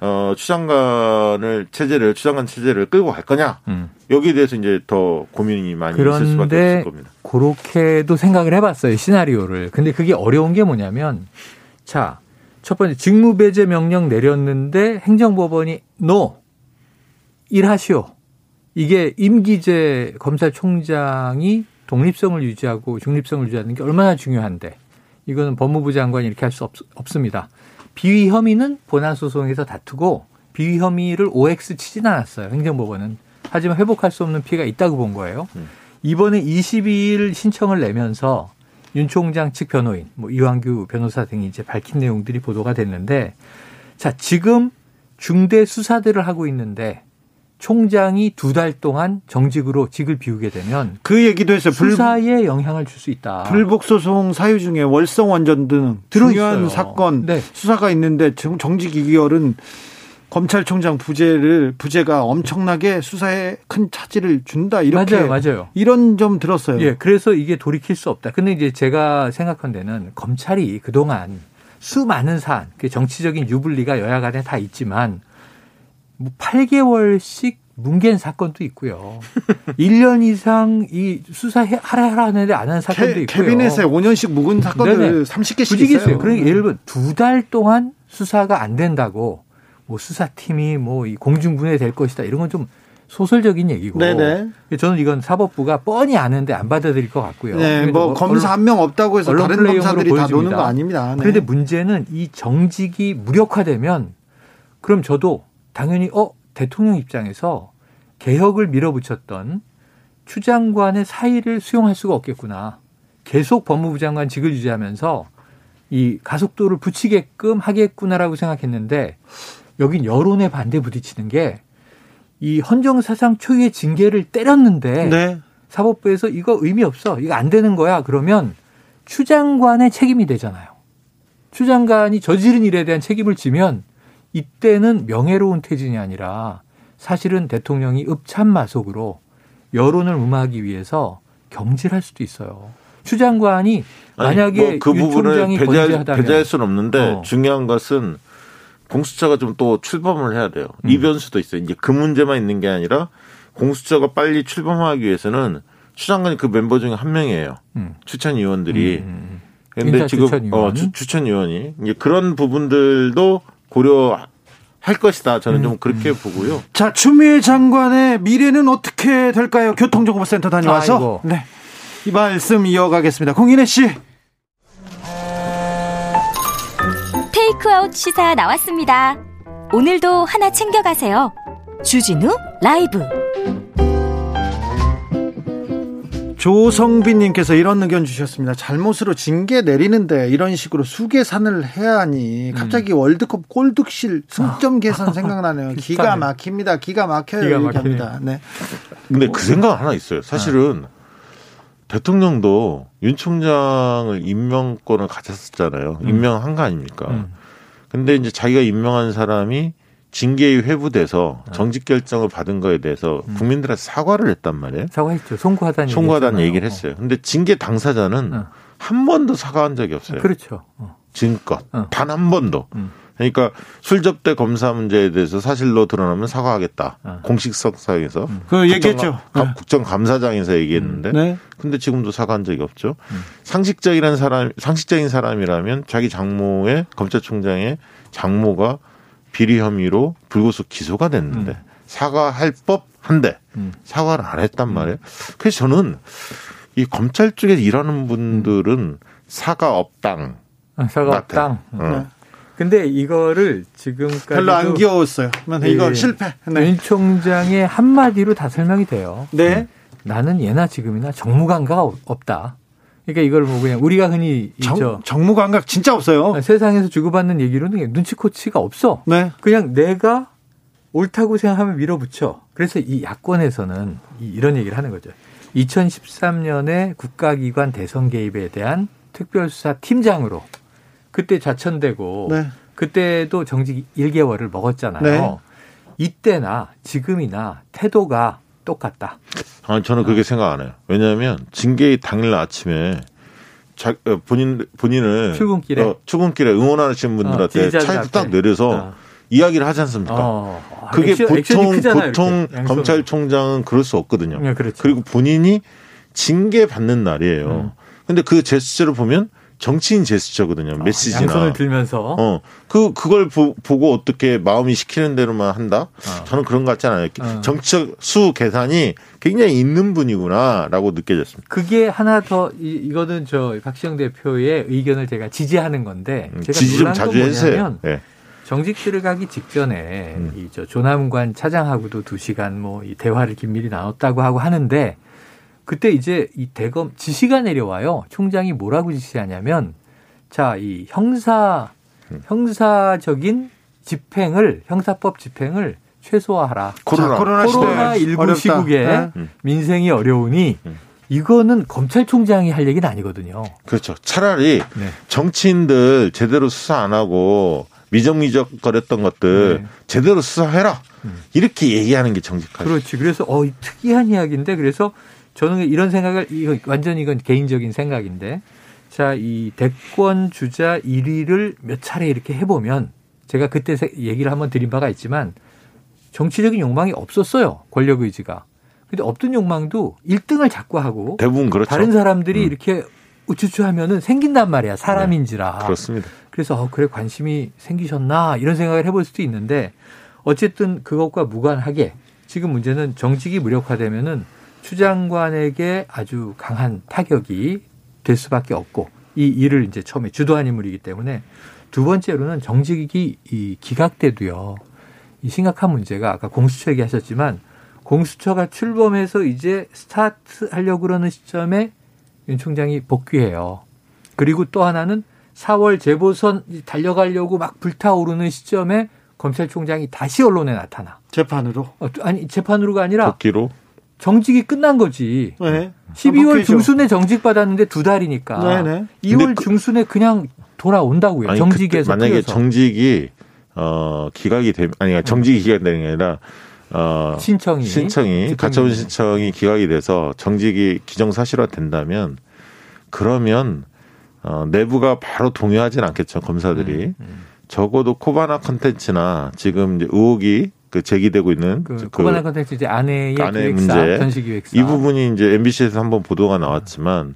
어, 추장관을 체제를 추장관 체제를 끌고 갈 거냐 음. 여기에 대해서 이제 더 고민이 많이 있을 수밖에 없을 겁니다. 그렇게도 생각을 해봤어요 시나리오를. 근데 그게 어려운 게 뭐냐면 자 첫 번째 직무배제 명령 내렸는데 행정법원이 노 일하시오. 이게 임기제 검찰총장이 독립성을 유지하고 중립성을 유지하는 게 얼마나 중요한데 이거는 법무부 장관이 이렇게 할 수 없습니다. 비위 혐의는 본안 소송에서 다투고 비위 혐의를 OX 치진 않았어요. 행정법원은. 하지만 회복할 수 없는 피해가 있다고 본 거예요. 음. 이번에 22일 신청을 내면서 윤 총장 측 변호인, 뭐 이완규 변호사 등이 이제 밝힌 내용들이 보도가 됐는데 자, 지금 중대 수사들을 하고 있는데 총장이 두 달 동안 정직으로 직을 비우게 되면 그 얘기도 했어요. 수사에 영향을 줄 수 있다. 불복 소송 사유 중에 월성 원전 등 중요한 사건 네. 수사가 있는데 정직 2개월은 검찰총장 부재를 부재가 엄청나게 수사에 큰 차질을 준다 이렇게 맞아요, 맞아요. 이런 점 들었어요. 예, 그래서 이게 돌이킬 수 없다. 근데 이제 제가 생각한 데는 검찰이 그동안 수많은 사안, 그 정치적인 유불리가 여야 간에 다 있지만 뭐 8개월씩 뭉갠 사건도 있고요. 1년 이상 이 수사하라 하는데 안 하는 사건도 있고요. 캐비넷에 5년씩 묵은 사건들 네네. 30개씩 있어요. 그러니까 예를 들면 두 달 동안 수사가 안 된다고 뭐 수사팀이 뭐 공중분해 될 것이다 이런 건 좀 소설적인 얘기고. 네네. 저는 이건 사법부가 뻔히 아는데 안 받아들일 것 같고요. 네, 뭐, 뭐 검사 한 명 없다고 해서 다른 검사들이 다 노는 거 아닙니다. 네. 그런데 문제는 이 정직이 무력화되면 그럼 저도 당연히 어 대통령 입장에서 개혁을 밀어붙였던 추 장관의 사의를 수용할 수가 없겠구나. 계속 법무부 장관직을 유지하면서 이 가속도를 붙이게끔 하겠구나라고 생각했는데 여긴 여론에 반대 부딪히는 게 이 헌정 사상 초유의 징계를 때렸는데 네. 사법부에서 이거 의미 없어. 이거 안 되는 거야. 그러면 추 장관의 책임이 되잖아요. 추 장관이 저지른 일에 대한 책임을 지면 이때는 명예로운 퇴진이 아니라 사실은 대통령이 읍참마속으로 여론을 음하기 위해서 경질할 수도 있어요. 추 장관이 만약에 아니, 뭐 그 부분을 배제할, 배제할 수는 없는데 어. 중요한 것은 공수처가 좀 또 출범을 해야 돼요. 음. 이 변수도 있어요. 이제 그 문제만 있는 게 아니라 공수처가 빨리 출범하기 위해서는 추 장관이 그 멤버 중에 한 명이에요. 음. 추천 위원들이. 음. 음, 음. 근데 지금 추천위원. 어, 추, 추천위원이 이제 그런 부분들도 고려 할 것이다. 저는 음. 좀 그렇게 보고요. 자, 추미애 장관의 미래는 어떻게 될까요? 교통정보센터 다녀와서. 아이고. 네. 이 말씀 이어가겠습니다. 공인혜 씨. 테이크아웃 시사 나왔습니다. 오늘도 하나 챙겨가세요. 주진우 라이브. 조성빈님께서 이런 의견 주셨습니다. 잘못으로 징계 내리는데 이런 식으로 수계산을 해야 하니 갑자기 음. 월드컵 골득실 승점 계산 생각나네요. 기가 막힙니다. 기가 막혀요. 기가 막힙니다. 네. 근데 그 생각 하나 있어요. 사실은 아. 대통령도 윤 총장을 임명권을 가졌었잖아요. 음. 임명한 거 아닙니까? 음. 근데 이제 자기가 임명한 사람이 징계에 회부돼서 아. 정직 결정을 받은 거에 대해서 음. 국민들한테 사과를 했단 말이에요. 사과했죠. 송구하다는 송구하다는 얘기를 했어요. 근데 징계 당사자는 어. 한 번도 사과한 적이 없어요. 그렇죠. 어. 지금껏 어. 단한 번도. 음. 그러니까 술 접대 검사 문제에 대해서 사실로 드러나면 사과하겠다. 어. 공식석 상에서. 음. 그 얘기했죠. 네. 국정감사장에서 얘기했는데. 음. 네. 근데 지금도 사과한 적이 없죠. 음. 상식적인 사람, 상식적인 사람이라면 자기 장모의 검찰총장의 장모가 비리 혐의로 불구속 기소가 됐는데 음. 사과할 법한데 음. 사과를 안 했단 음. 말이에요. 그래서 저는 이 검찰 쪽에 일하는 분들은 사과 없당. 아, 사과 없당. 어. 네. 근데 이거를 지금까지 별로 안 귀여웠어요. 이거 예, 실패. 네. 윤 총장의 한마디로 다 설명이 돼요. 네. 나는 예나 지금이나 정무감각 없다. 그러니까 이걸 뭐 그냥 우리가 흔히 정, 있죠. 정무 감각 진짜 없어요. 세상에서 주고받는 얘기로는 눈치코치가 없어. 네. 그냥 내가 옳다고 생각하면 밀어붙여. 그래서 이 야권에서는 이런 얘기를 하는 거죠. 2013년에 국가기관 대선 개입에 대한 특별수사 팀장으로 그때 자천되고 네. 그때도 정직 1개월을 먹었잖아요. 네. 이때나 지금이나 태도가 똑같다. 아, 저는 그렇게 생각 안 해요. 왜냐하면 징계 당일 아침에 자, 어, 본인 본인을 출근길에 어, 출근길에 응원하시는 분들한테 어, 차에서 딱 내려서 어. 이야기를 하지 않습니까? 어. 그게 액션, 보통 보통 검찰총장은 그럴 수 없거든요. 네, 그렇죠. 그리고 본인이 징계 받는 날이에요. 음. 근데 그 제스처를 보면 정치인 제스처거든요. 아, 메시지나. 양손을 들면서. 어. 그, 그걸 보, 고 어떻게 마음이 시키는 대로만 한다? 어. 저는 그런 것 같지 않아요. 어. 정치적 수 계산이 굉장히 있는 분이구나라고 느껴졌습니다. 그게 하나 더, 이, 이거는 저 박시영 대표의 의견을 제가 지지하는 건데. 음, 제가 지지 좀 자주 해주세요. 네. 정직 들어가기 직전에 음. 이저 조남관 차장하고도 두 시간 뭐 이 대화를 긴밀히 나눴다고 하고 하는데 그때 이제 이 대검 지시가 내려와요. 총장이 뭐라고 지시하냐면 자, 이 형사 형사적인 집행을 형사법 집행을 최소화하라. 코로나, 코로나, 코로나 19 시국에 네. 민생이 어려우니 음. 이거는 검찰총장이 할 얘기는 아니거든요. 그렇죠. 차라리 네. 정치인들 제대로 수사 안 하고 미적미적 거렸던 것들 네. 제대로 수사해라. 음. 이렇게 얘기하는 게 정직하죠. 그렇지. 그래서 어 특이한 이야기인데 그래서 저는 이런 생각을 이거 완전 이건 개인적인 생각인데 자, 이 대권 주자 1위를 몇 차례 이렇게 해보면 제가 그때 얘기를 한번 드린 바가 있지만 정치적인 욕망이 없었어요. 권력 의지가. 근데 없던 욕망도 1등을 자꾸 하고 대부분 그렇죠. 다른 사람들이 음. 이렇게 우쭈쭈 하면은 생긴단 말이야. 사람인지라. 네, 그렇습니다. 그래서 어, 그래 관심이 생기셨나 이런 생각을 해볼 수도 있는데 어쨌든 그것과 무관하게 지금 문제는 정직이 무력화되면은 추 장관에게 아주 강한 타격이 될 수밖에 없고 이 일을 이제 처음에 주도한 인물이기 때문에 두 번째로는 정직이 이 기각돼도요. 이 심각한 문제가 아까 공수처 얘기하셨지만 공수처가 출범해서 이제 스타트 하려고 그러는 시점에 윤 총장이 복귀해요. 그리고 또 하나는 4월 재보선 달려가려고 막 불타오르는 시점에 검찰총장이 다시 언론에 나타나. 재판으로? 어, 아니 재판으로가 아니라 복귀로 정직이 끝난 거지. 네. 12월 중순에 정직 받았는데 두 달이니까. 네 네. 2월 그, 중순에 그냥 돌아온다고요. 아니, 정직에서 만약에 풀려서. 정직이 어 기각이 되면 아니 그러니까 정직이 기각되는 게 아니라 어 신청이 신청이 가처분 신청이 기각이 돼서 정직이 기정사실화 된다면 그러면 어 내부가 바로 동의하지는 않겠죠 검사들이 음, 음. 적어도 코바나 컨텐츠나 지금 이제 의혹이 그 제기되고 있는 그, 그 코바나 컨텐츠 이제 아내의 아내 문제 전시 기획사 이 부분이 이제 MBC에서 한번 보도가 나왔지만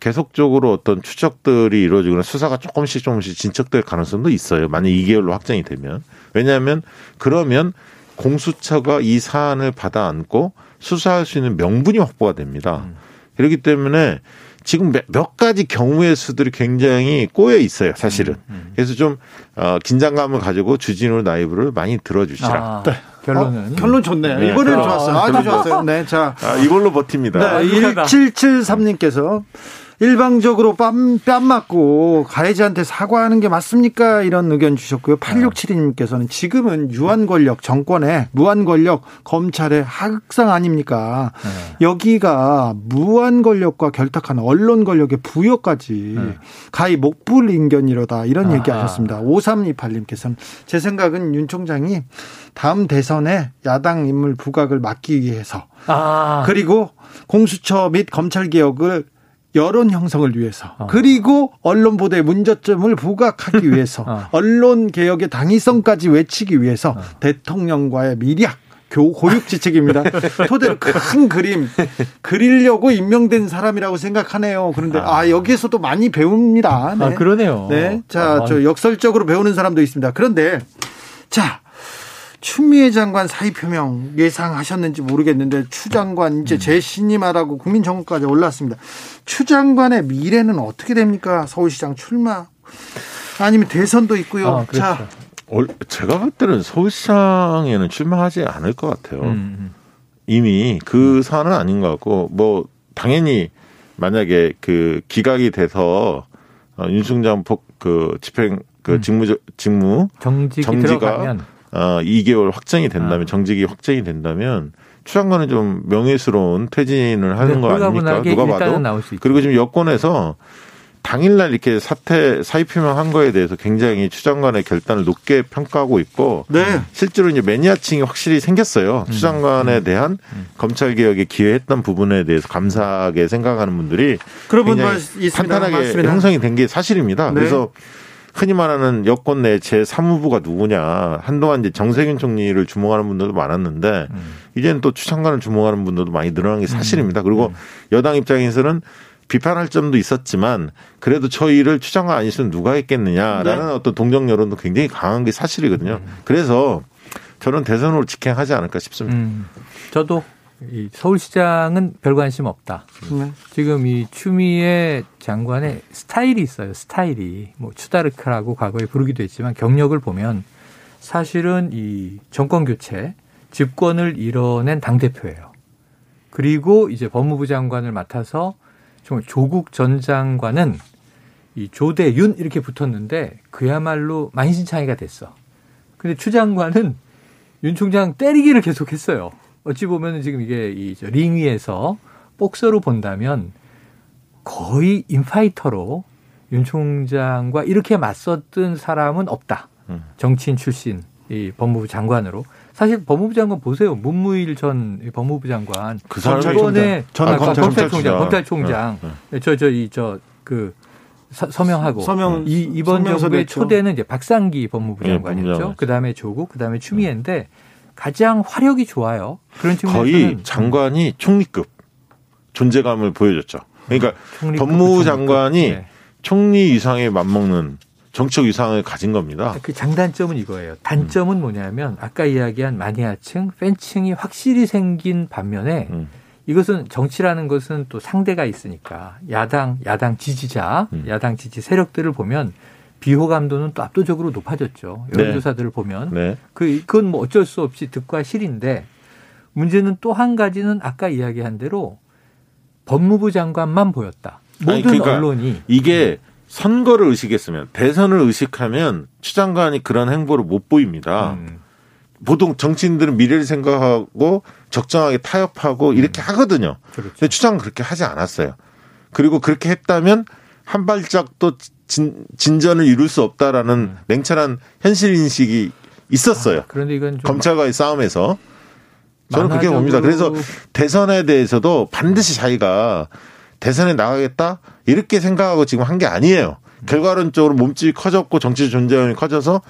계속적으로 어떤 추적들이 이루어지거나 수사가 조금씩 조금씩 진척될 가능성도 있어요. 만약 2개월로 확정이 되면 왜냐하면 그러면 공수처가 이 사안을 받아 안고 수사할 수 있는 명분이 확보가 됩니다. 음. 그렇기 때문에 지금 몇 가지 경우의 수들이 굉장히 꼬여 있어요, 사실은. 음, 음. 그래서 좀 어, 긴장감을 가지고 주진우 나이브를 많이 들어주시라. 아, 네. 결론은 어, 결론 좋네요. 네, 이번에는 좋았어요. 아주 좋았어요. 네, 자 아, 이걸로 버팁니다. 네, 1773님께서 일방적으로 뺨, 뺨 맞고 가해자한테 사과하는 게 맞습니까? 이런 의견 주셨고요. 8672님께서는 지금은 유한 권력, 정권의 무한 권력, 검찰의 하극상 아닙니까? 네. 여기가 무한 권력과 결탁한 언론 권력의 부여까지 네. 가히 목불 인견이로다. 이런 얘기 하셨습니다. 5328님께서는 제 생각은 윤 총장이 다음 대선에 야당 인물 부각을 막기 위해서 아. 그리고 공수처 및 검찰 개혁을 여론 형성을 위해서 어. 그리고 언론 보도의 문제점을 부각하기 위해서 어. 언론 개혁의 당위성까지 외치기 위해서 어. 대통령과의 미략 교 고육 지책입니다. 토대로 큰 그림 그리려고 임명된 사람이라고 생각하네요. 그런데 아, 아 여기에서도 많이 배웁니다. 네. 아 그러네요. 네, 자저 아. 역설적으로 배우는 사람도 있습니다. 그런데 자 추미애 장관 사의 표명 예상하셨는지 모르겠는데 추 장관 이제 음. 재신임하라고 국민정부까지 올랐습니다. 추 장관의 미래는 어떻게 됩니까? 서울시장 출마 아니면 대선도 있고요. 아, 그렇죠. 자, 제가 볼 때는 서울시장에는 출마하지 않을 것 같아요. 음. 음. 이미 그 사안은 아닌 것 같고 뭐 당연히 만약에 그 기각이 돼서 어, 윤승장 그 집행 그 음. 직무 직무 정직이 정지가 들어가면. 어, 2개월 확정이 된다면 아. 정직이 확정이 된다면 추장관은 좀 명예스러운 퇴진을 하는 거 아닙니까? 누가 봐도. 그리고 지금 여권에서 당일날 이렇게 사퇴 사의 표명한 거에 대해서 굉장히 추장관의 결단을 높게 평가하고 있고 네. 실제로 이제 매니아층이 확실히 생겼어요. 음. 추장관에 음. 대한 음. 검찰 개혁에 기여했던 부분에 대해서 감사하게 생각하는 분들이 굉장히 탄탄하게 형성이 된 게 사실입니다. 네. 그래서 흔히 말하는 여권 내 제3후보가 누구냐. 한동안 이제 정세균 총리를 주목하는 분들도 많았는데 음. 이제는 또 추천관을 주목하는 분들도 많이 늘어난 게 사실입니다. 그리고 음. 여당 입장에서는 비판할 점도 있었지만 그래도 저희를 추장관 아니시면 누가 했겠느냐라는 네. 어떤 동정 여론도 굉장히 강한 게 사실이거든요. 음. 그래서 저는 대선으로 직행하지 않을까 싶습니다. 음. 저도 이 서울시장은 별 관심 없다. 네. 지금 이 추미애 장관의 스타일이 있어요. 스타일이 뭐 추다르크라고 과거에 부르기도 했지만 경력을 보면 사실은 이 정권 교체 집권을 이뤄낸 당 대표예요. 그리고 이제 법무부 장관을 맡아서 정말 조국 전 장관은 이 조대윤 이렇게 붙었는데 그야말로 만신창이가 됐어. 근데 추 장관은 윤 총장 때리기를 계속했어요. 어찌 보면 지금 이게 이 링 위에서 복서로 본다면 거의 인파이터로 윤 총장과 이렇게 맞섰던 사람은 없다. 음. 정치인 출신 이 법무부 장관으로. 사실 법무부 장관 보세요. 문무일 전 법무부 장관. 그 이번에 전 아, 검찰총장 검찰총장. 저 저 이 저 그 서명하고. 서명, 이 이번 정부의 초대는 이제 박상기 법무부 예, 장관이었죠. 네, 그다음에 조국, 그다음에 추미애인데 가장 화력이 좋아요. 그런 측면에서 거의 장관이 총리급 존재감을 보여줬죠. 그러니까 법무부 장관이 네. 총리 이상에 맞먹는 정책 이상을 가진 겁니다. 그 장단점은 이거예요. 단점은 음. 뭐냐면 아까 이야기한 마니아층, 팬층이 확실히 생긴 반면에 음. 이것은 정치라는 것은 또 상대가 있으니까 야당, 야당 지지자, 음. 야당 지지 세력들을 보면 비호감도는 또 압도적으로 높아졌죠. 여론조사들을 네. 보면 네. 그 그건 뭐 어쩔 수 없이 득과 실인데 문제는 또 한 가지는 아까 이야기한 대로 법무부 장관만 보였다. 모든 아니, 그러니까 언론이 이게 선거를 의식했으면 대선을 의식하면 추 장관이 그런 행보를 못 보입니다. 음. 보통 정치인들은 미래를 생각하고 적정하게 타협하고 이렇게 음. 하거든요. 그렇죠. 근데 추 장관 그렇게 하지 않았어요. 그리고 그렇게 했다면 한 발짝도 진, 진전을 이룰 수 없다라는 음. 냉철한 현실 인식이 있었어요. 아, 그런데 이건 검찰과의 싸움에서 저는 그렇게 봅니다. 그래서 대선에 대해서도 반드시 자기가 대선에 나가겠다 이렇게 생각하고 지금 한 게 아니에요. 결과론적으로 몸집이 커졌고 정치 존재감이 커져서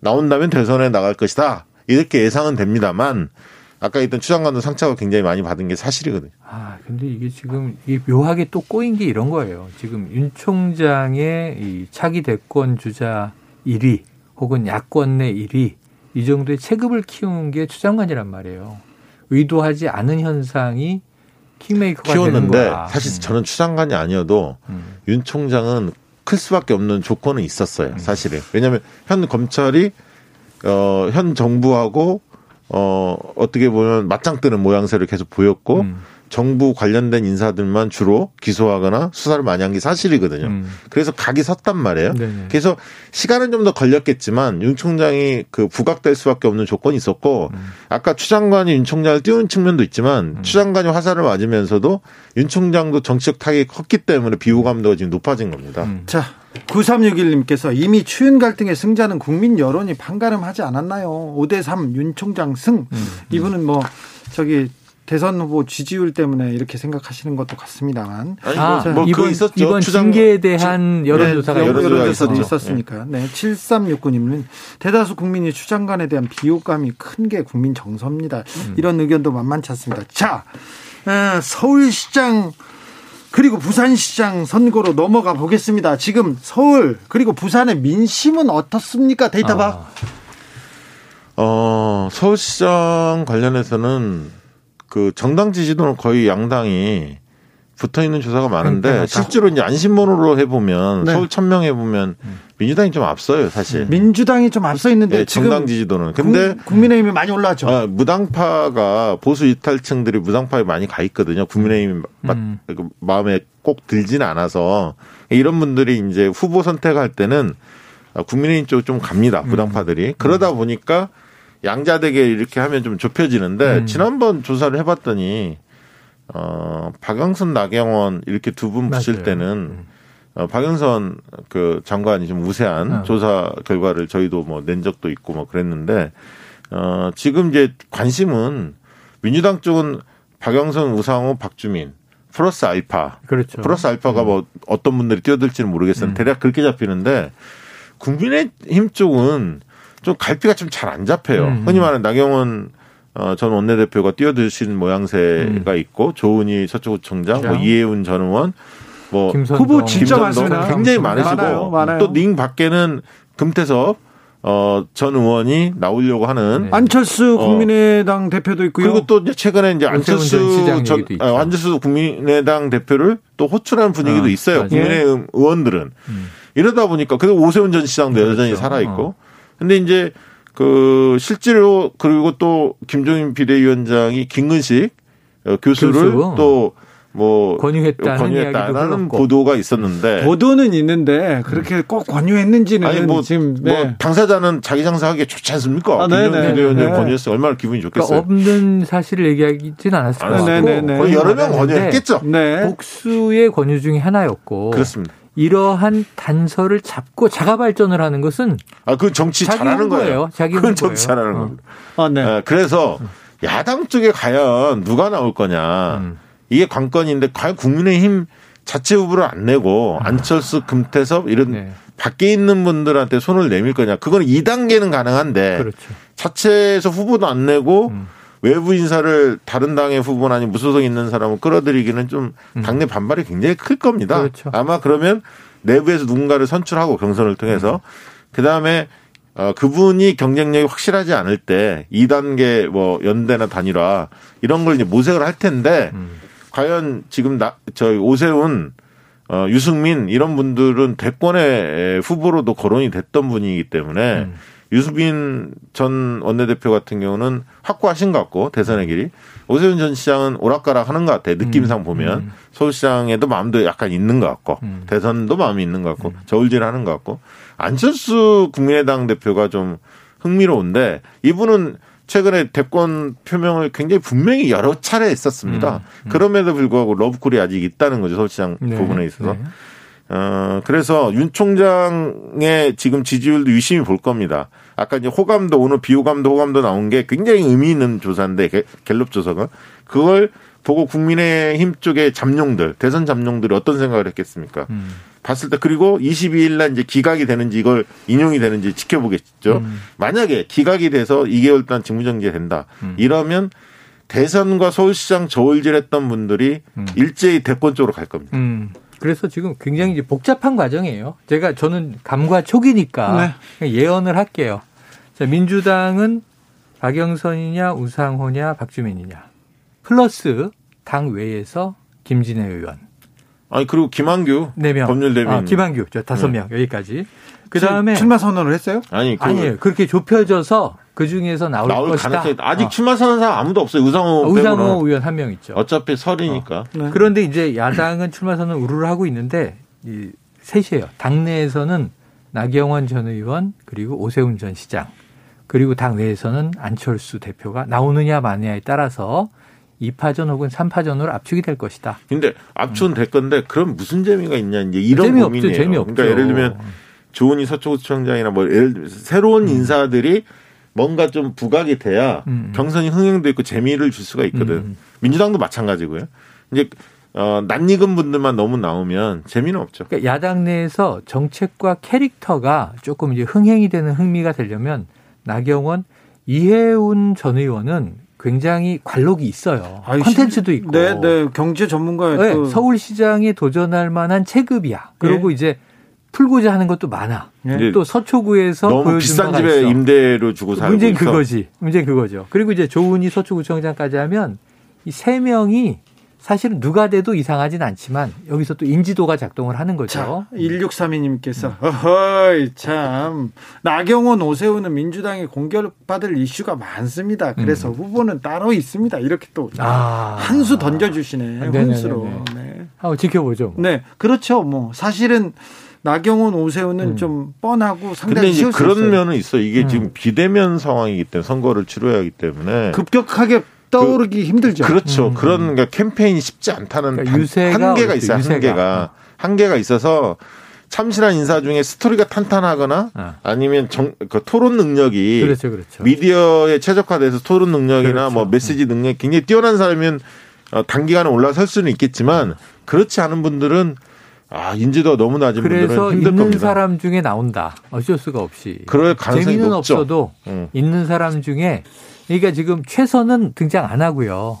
나온다면 대선에 나갈 것이다 이렇게 예상은 됩니다만 아까 있던 추장관도 상처가 굉장히 많이 받은 게 사실이거든요. 아 근데 이게 지금 이 묘하게 또 꼬인 게 이런 거예요. 지금 윤 총장의 이 차기 대권 주자 1위 혹은 야권 내 1위 이 정도의 체급을 키운 게 추장관이란 말이에요. 의도하지 않은 현상이 킹메이커가 키웠는데 되는 거야. 사실 음. 저는 추장관이 아니어도 음. 윤 총장은 클 수밖에 없는 조건은 있었어요. 음. 사실은 왜냐하면 현 검찰이 어, 현 정부하고 어, 어떻게 보면 맞짱 뜨는 모양새를 계속 보였고 음. 정부 관련된 인사들만 주로 기소하거나 수사를 많이 한 게 사실이거든요. 음. 그래서 각이 섰단 말이에요. 네네. 그래서 시간은 좀 더 걸렸겠지만 윤 총장이 그 부각될 수밖에 없는 조건이 있었고 음. 아까 추 장관이 윤 총장을 띄운 측면도 있지만 음. 추 장관이 화살을 맞으면서도 윤 총장도 정치적 타격이 컸기 때문에 비호감도가 지금 높아진 겁니다. 음. 자, 9361님께서 이미 추윤 갈등의 승자는 국민 여론이 판가름하지 않았나요? 5대3 윤 총장 승. 음. 이분은 뭐 저기 대선 후보 지지율 때문에 이렇게 생각하시는 것도 같습니다만. 아니, 뭐, 아, 뭐 이번, 있었죠. 이번 징계에 대한 여론조사가 네, 여론조사 있었으니까. 네. 네. 7369님은 대다수 국민이 추장관에 대한 비호감이 큰 게 국민 정서입니다. 음. 이런 의견도 만만치 않습니다. 자, 어, 서울시장 그리고 부산시장 선거로 넘어가 보겠습니다. 지금 서울 그리고 부산의 민심은 어떻습니까? 데이터박. 아. 어, 서울시장 관련해서는 그 정당 지지도는 거의 양당이 붙어 있는 조사가 많은데 네, 실제로 이제 안심번호로 해보면 네. 서울 천명 해보면 민주당이 좀 앞서요 사실. 민주당이 좀 앞서 있는데 네, 정당 지지도는. 근데 국민의힘이 많이 올랐죠. 아, 무당파가 보수 이탈층들이 무당파에 많이 가 있거든요. 국민의힘 음. 그 마음에 꼭 들지는 않아서 이런 분들이 이제 후보 선택할 때는 국민의힘 쪽 좀 갑니다. 무당파들이 음. 그러다 보니까 양자되게 이렇게 하면 좀 좁혀지는데 음. 지난번 조사를 해봤더니 어 박영선 나경원 이렇게 두 분 붙일 때는 음. 어, 박영선 그 장관이 좀 우세한 어. 조사 결과를 저희도 뭐 낸 적도 있고 뭐 그랬는데 어 지금 이제 관심은 민주당 쪽은 박영선, 우상호, 박주민 플러스 알파. 그렇죠. 플러스 알파가 음. 뭐 어떤 분들이 뛰어들지는 모르겠어요. 음. 대략 그렇게 잡히는데 국민의힘 쪽은 좀 갈피가 좀 잘 안 잡혀요. 음. 흔히 말하는 나경원 어, 전 원내대표가 뛰어드신 모양새가 음. 있고 조은희 서초구청장, 뭐 이해운 전 의원, 뭐 후보 진짜 많습니다. 굉장히 많으시고 또닝 밖에는 금태섭 어, 전 의원이 나오려고 하는 네. 안철수 어. 국민의당 어. 대표도 있고요. 그리고 또 최근에 이제 안철수 전 아, 안철수 국민의당 대표를 또 호출하는 분위기도 아, 있어요. 국민의힘 의원들은 음. 이러다 보니까 그리고 오세훈 전 시장도 그렇죠. 여전히 살아 있고 어. 근데 이제 그 실제로 그리고 또 김종인 비대위원장이 김근식 어, 교수를 교수. 또 뭐 권유했다는, 권유했다는 보도가 있었는데 보도는 있는데 그렇게 꼭 권유했는지는 아니 뭐, 지금 뭐 네. 뭐 당사자는 자기 장사하기에 좋지 않습니까? 아, 김종인 비대위원장 네. 권유했어 얼마나 기분이 좋겠어요. 그러니까 없는 사실을 얘기하지는 않았을 것 같고 여러 명 권유했겠죠. 네. 복수의 권유 중에 하나였고 그렇습니다. 이러한 단서를 잡고 자가 발전을 하는 것은 아, 그 정치 잘하는 거예요. 자기 그건 정치 잘하는 어. 겁니다. 아, 네. 네. 그래서 야당 쪽에 과연 누가 나올 거냐. 음. 이게 관건인데 과연 국민의힘 자체 후보를 안 내고 아. 안철수, 금태섭 이런 네. 밖에 있는 분들한테 손을 내밀 거냐. 그건 2단계는 가능한데 그렇죠. 자체에서 후보도 안 내고 음. 외부 인사를 다른 당의 후보나 아니 무소속 있는 사람을 끌어들이기는 좀 음. 당내 반발이 굉장히 클 겁니다. 그렇죠. 아마 그러면 내부에서 누군가를 선출하고 경선을 통해서 음. 그 다음에 어, 그분이 경쟁력이 확실하지 않을 때 2단계 뭐 연대나 단일화 이런 걸 이제 모색을 할 텐데 음. 과연 지금 나, 저희 오세훈 어, 유승민 이런 분들은 대권의 후보로도 거론이 됐던 분이기 때문에 음. 유수빈 전 원내대표 같은 경우는 확고하신 것 같고 대선의 길이 오세훈 전 시장은 오락가락 하는 것 같아요. 느낌상 음, 보면 음. 서울시장에도 마음도 약간 있는 것 같고 음. 대선도 마음이 있는 것 같고 음. 저울질하는 것 같고 안철수 국민의당 대표가 좀 흥미로운데 이분은 최근에 대권 표명을 굉장히 분명히 여러 차례 했었습니다. 음, 음. 그럼에도 불구하고 러브콜이 아직 있다는 거죠. 서울시장 네, 부분에 있어서. 네. 어, 그래서 윤 총장의 지금 지지율도 유심히 볼 겁니다. 아까 이제 호감도 오늘 비호감도 호감도 나온 게 굉장히 의미 있는 조사인데 갤럽 조사가 그걸 보고 국민의힘 쪽의 잠룡들 대선 잠룡들이 어떤 생각을 했겠습니까? 음. 봤을 때 그리고 22일 날 이제 기각이 되는지 이걸 인용이 되는지 지켜보겠죠. 음. 만약에 기각이 돼서 2개월 동안 직무정지 된다. 음. 이러면 대선과 서울시장 저울질했던 분들이 음. 일제히 대권 쪽으로 갈 겁니다. 음. 그래서 지금 굉장히 이제 복잡한 과정이에요. 제가 저는 감과 초기니까 네. 예언을 할게요. 자, 민주당은 박영선이냐 우상호냐 박주민이냐 플러스 당 외에서 김진애 의원. 아니 그리고 김한규 4명. 법률 대변인. 아, 김한규 저 다섯 명 네. 여기까지. 그다음에 출마 선언을 했어요? 아니 그 아니에요. 그렇게 좁혀져서 그 중에서 나올, 나올 것이다. 가능성이 아직 어. 출마 선언 사람 아무도 없어요. 우상호 아, 우상호 의원 한 명 있죠. 어차피 설이니까. 어. 네. 그런데 이제 야당은 출마 선언 우르르 하고 있는데 이 셋이에요. 당내에서는 나경원 전 의원 그리고 오세훈 전 시장 그리고 당 외에서는 안철수 대표가 나오느냐 마느냐에 따라서 2파전 혹은 3파전으로 압축이 될 것이다. 근데 압축은 될 건데 그럼 무슨 재미가 있냐 이제 이런 재미없죠, 고민이에요. 재미없죠. 그러니까 예를 들면 조은희 서초구청장이나 뭐 예를 들면 새로운 음. 인사들이 뭔가 좀 부각이 돼야 음. 경선이 흥행도 있고 재미를 줄 수가 있거든. 음. 민주당도 마찬가지고요. 이제 어, 낯익은 분들만 너무 나오면 재미는 없죠. 그러니까 야당 내에서 정책과 캐릭터가 조금 이제 흥행이 되는 흥미가 되려면 나경원, 이해운 전 의원은 굉장히 관록이 있어요. 컨텐츠도 있고. 네, 네. 경제 전문가의 네, 서울시장에 도전할 만한 체급이야. 그리고 네. 이제 풀고자 하는 것도 많아. 네. 또 서초구에서 너무 비싼 집에 있어. 임대로 주고 살고 문제는 있어. 그거지. 문제는 그거죠. 그리고 이제 조은희 서초구청장까지 하면 이 세 명이 사실은 누가 돼도 이상하진 않지만 여기서 또 인지도가 작동을 하는 거죠. 자, 1632님께서 어허이 참 나경원 오세훈은 민주당에 공격받을 이슈가 많습니다. 그래서 음. 후보는 따로 있습니다. 이렇게 또 아. 한수 던져주시네. 훈수로. 네. 한번 지켜보죠. 네, 그렇죠. 뭐 사실은 나경원 오세훈은 음. 좀 뻔하고 상당히 근데 이제 그런 면은 있어. 이게 음. 지금 비대면 상황이기 때문에 선거를 치러야 하기 때문에 급격하게 떠오르기 그, 힘들죠. 그렇죠. 음. 그런 그러니까 캠페인이 쉽지 않다는 그러니까 유세가 한계가 있어요. 유세가. 한계가 한계가 있어서 참신한 인사 중에 스토리가 탄탄하거나 아. 아니면 정, 그 토론 능력이 그렇죠, 그렇죠. 미디어에 최적화돼서 토론 능력이나 그렇죠. 뭐 메시지 능력 이 굉장히 뛰어난 사람이면 어, 단기간에 올라설 수는 있겠지만 그렇지 않은 분들은 아 인지도가 너무 낮은 분들은 힘들 있는 겁니다. 사람 중에 나온다. 어쩔 수가 없이. 그럴 가능성이 재미는 높죠. 없어도 응. 있는 사람 중에 그러니까 지금 최선은 등장 안 하고요.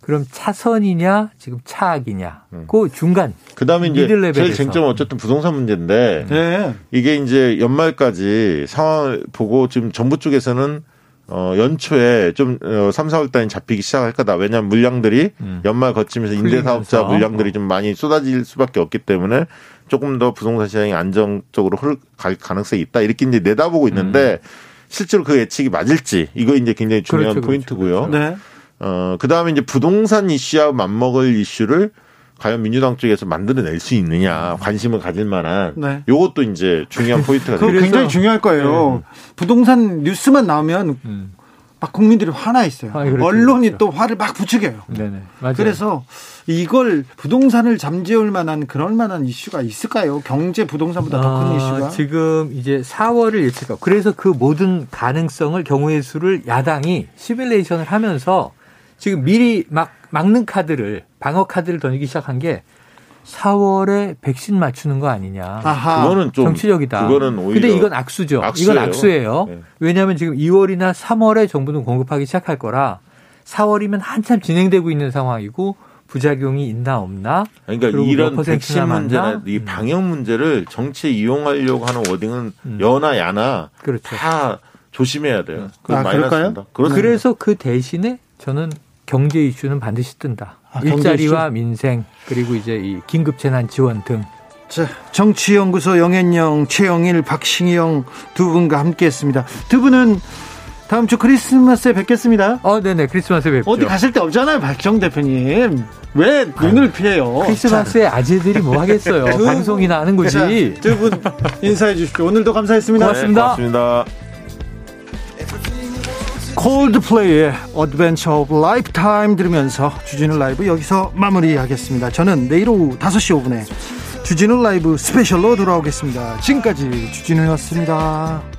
그럼 차선이냐 지금 차악이냐 음. 그 중간 그다음에 이제 제일 쟁점은 어쨌든 부동산 문제인데 네. 이게 이제 연말까지 상황을 보고 지금 정부 쪽에서는 어 연초에 좀 어, 3, 4월 달에 잡히기 시작할 거다. 왜냐하면 물량들이 음. 연말 거치면서 임대 사업자 물량들이 좀 많이 쏟아질 수밖에 없기 때문에 조금 더 부동산 시장이 안정적으로 갈 가능성이 있다. 이렇게 이제 내다보고 있는데 음. 실제로 그 예측이 맞을지 이거 이제 굉장히 중요한 그렇죠, 그렇죠. 포인트고요. 그렇죠. 네. 어, 그 다음에 이제 부동산 이슈와 맞먹을 이슈를 과연 민주당 쪽에서 만들어낼 수 있느냐 관심을 가질 만한 네. 요것도 이제 중요한 포인트가 되죠. 굉장히 중요할 거예요. 네. 부동산 뉴스만 나오면 음. 막 국민들이 화나 있어요. 아, 그렇죠, 언론이 그렇죠. 또 화를 막 부추겨요. 네네, 그래서 이걸 부동산을 잠재울 만한 그럴 만한 이슈가 있을까요? 경제 부동산보다 더큰 아, 이슈가 지금 이제 4월을 예측하고 그래서 그 모든 가능성을 경우의 수를 야당이 시뮬레이션을 하면서 지금 미리 막 막는 카드를 방어 카드를 던지기 시작한 게 4월에 백신 맞추는 거 아니냐. 아하. 그거는 좀 정치적이다. 그거는 오히려 근데 이건 악수죠. 악수예요. 이건 악수예요. 네. 왜냐하면 지금 2월이나 3월에 정부는 공급하기 시작할 거라 4월이면 한참 진행되고 있는 상황이고 부작용이 있나 없나? 그러니까 이런 백신 문제나 이 음. 방역 문제를 정치에 이용하려고 하는 워딩은 음. 여나 야나 그렇죠. 다 조심해야 돼요. 아, 그럴까요? 그래서 그 대신에 저는 경제 이슈는 반드시 뜬다. 아, 일자리와 민생 그리고 이제 이 긴급 재난 지원 등 자, 정치연구소 영앤영, 최영일, 박싱영 두 분과 함께했습니다. 두 분은 다음 주 크리스마스에 뵙겠습니다. 어, 네네, 크리스마스에 뵙죠. 어디 가실 때 없잖아요, 박정 대표님. 왜 눈을 피해요? 크리스마스에 자. 아재들이 뭐 하겠어요. 방송이나 하는 거지. 두 분 인사해 주십시오. 오늘도 감사했습니다. 고맙습니다. 네, 고맙습니다. 콜드플레이의 Adventure of Lifetime 들으면서 주진우 라이브 여기서 마무리하겠습니다. 저는 내일 오후 5시 5분에 주진우 라이브 스페셜로 돌아오겠습니다. 지금까지 주진우였습니다.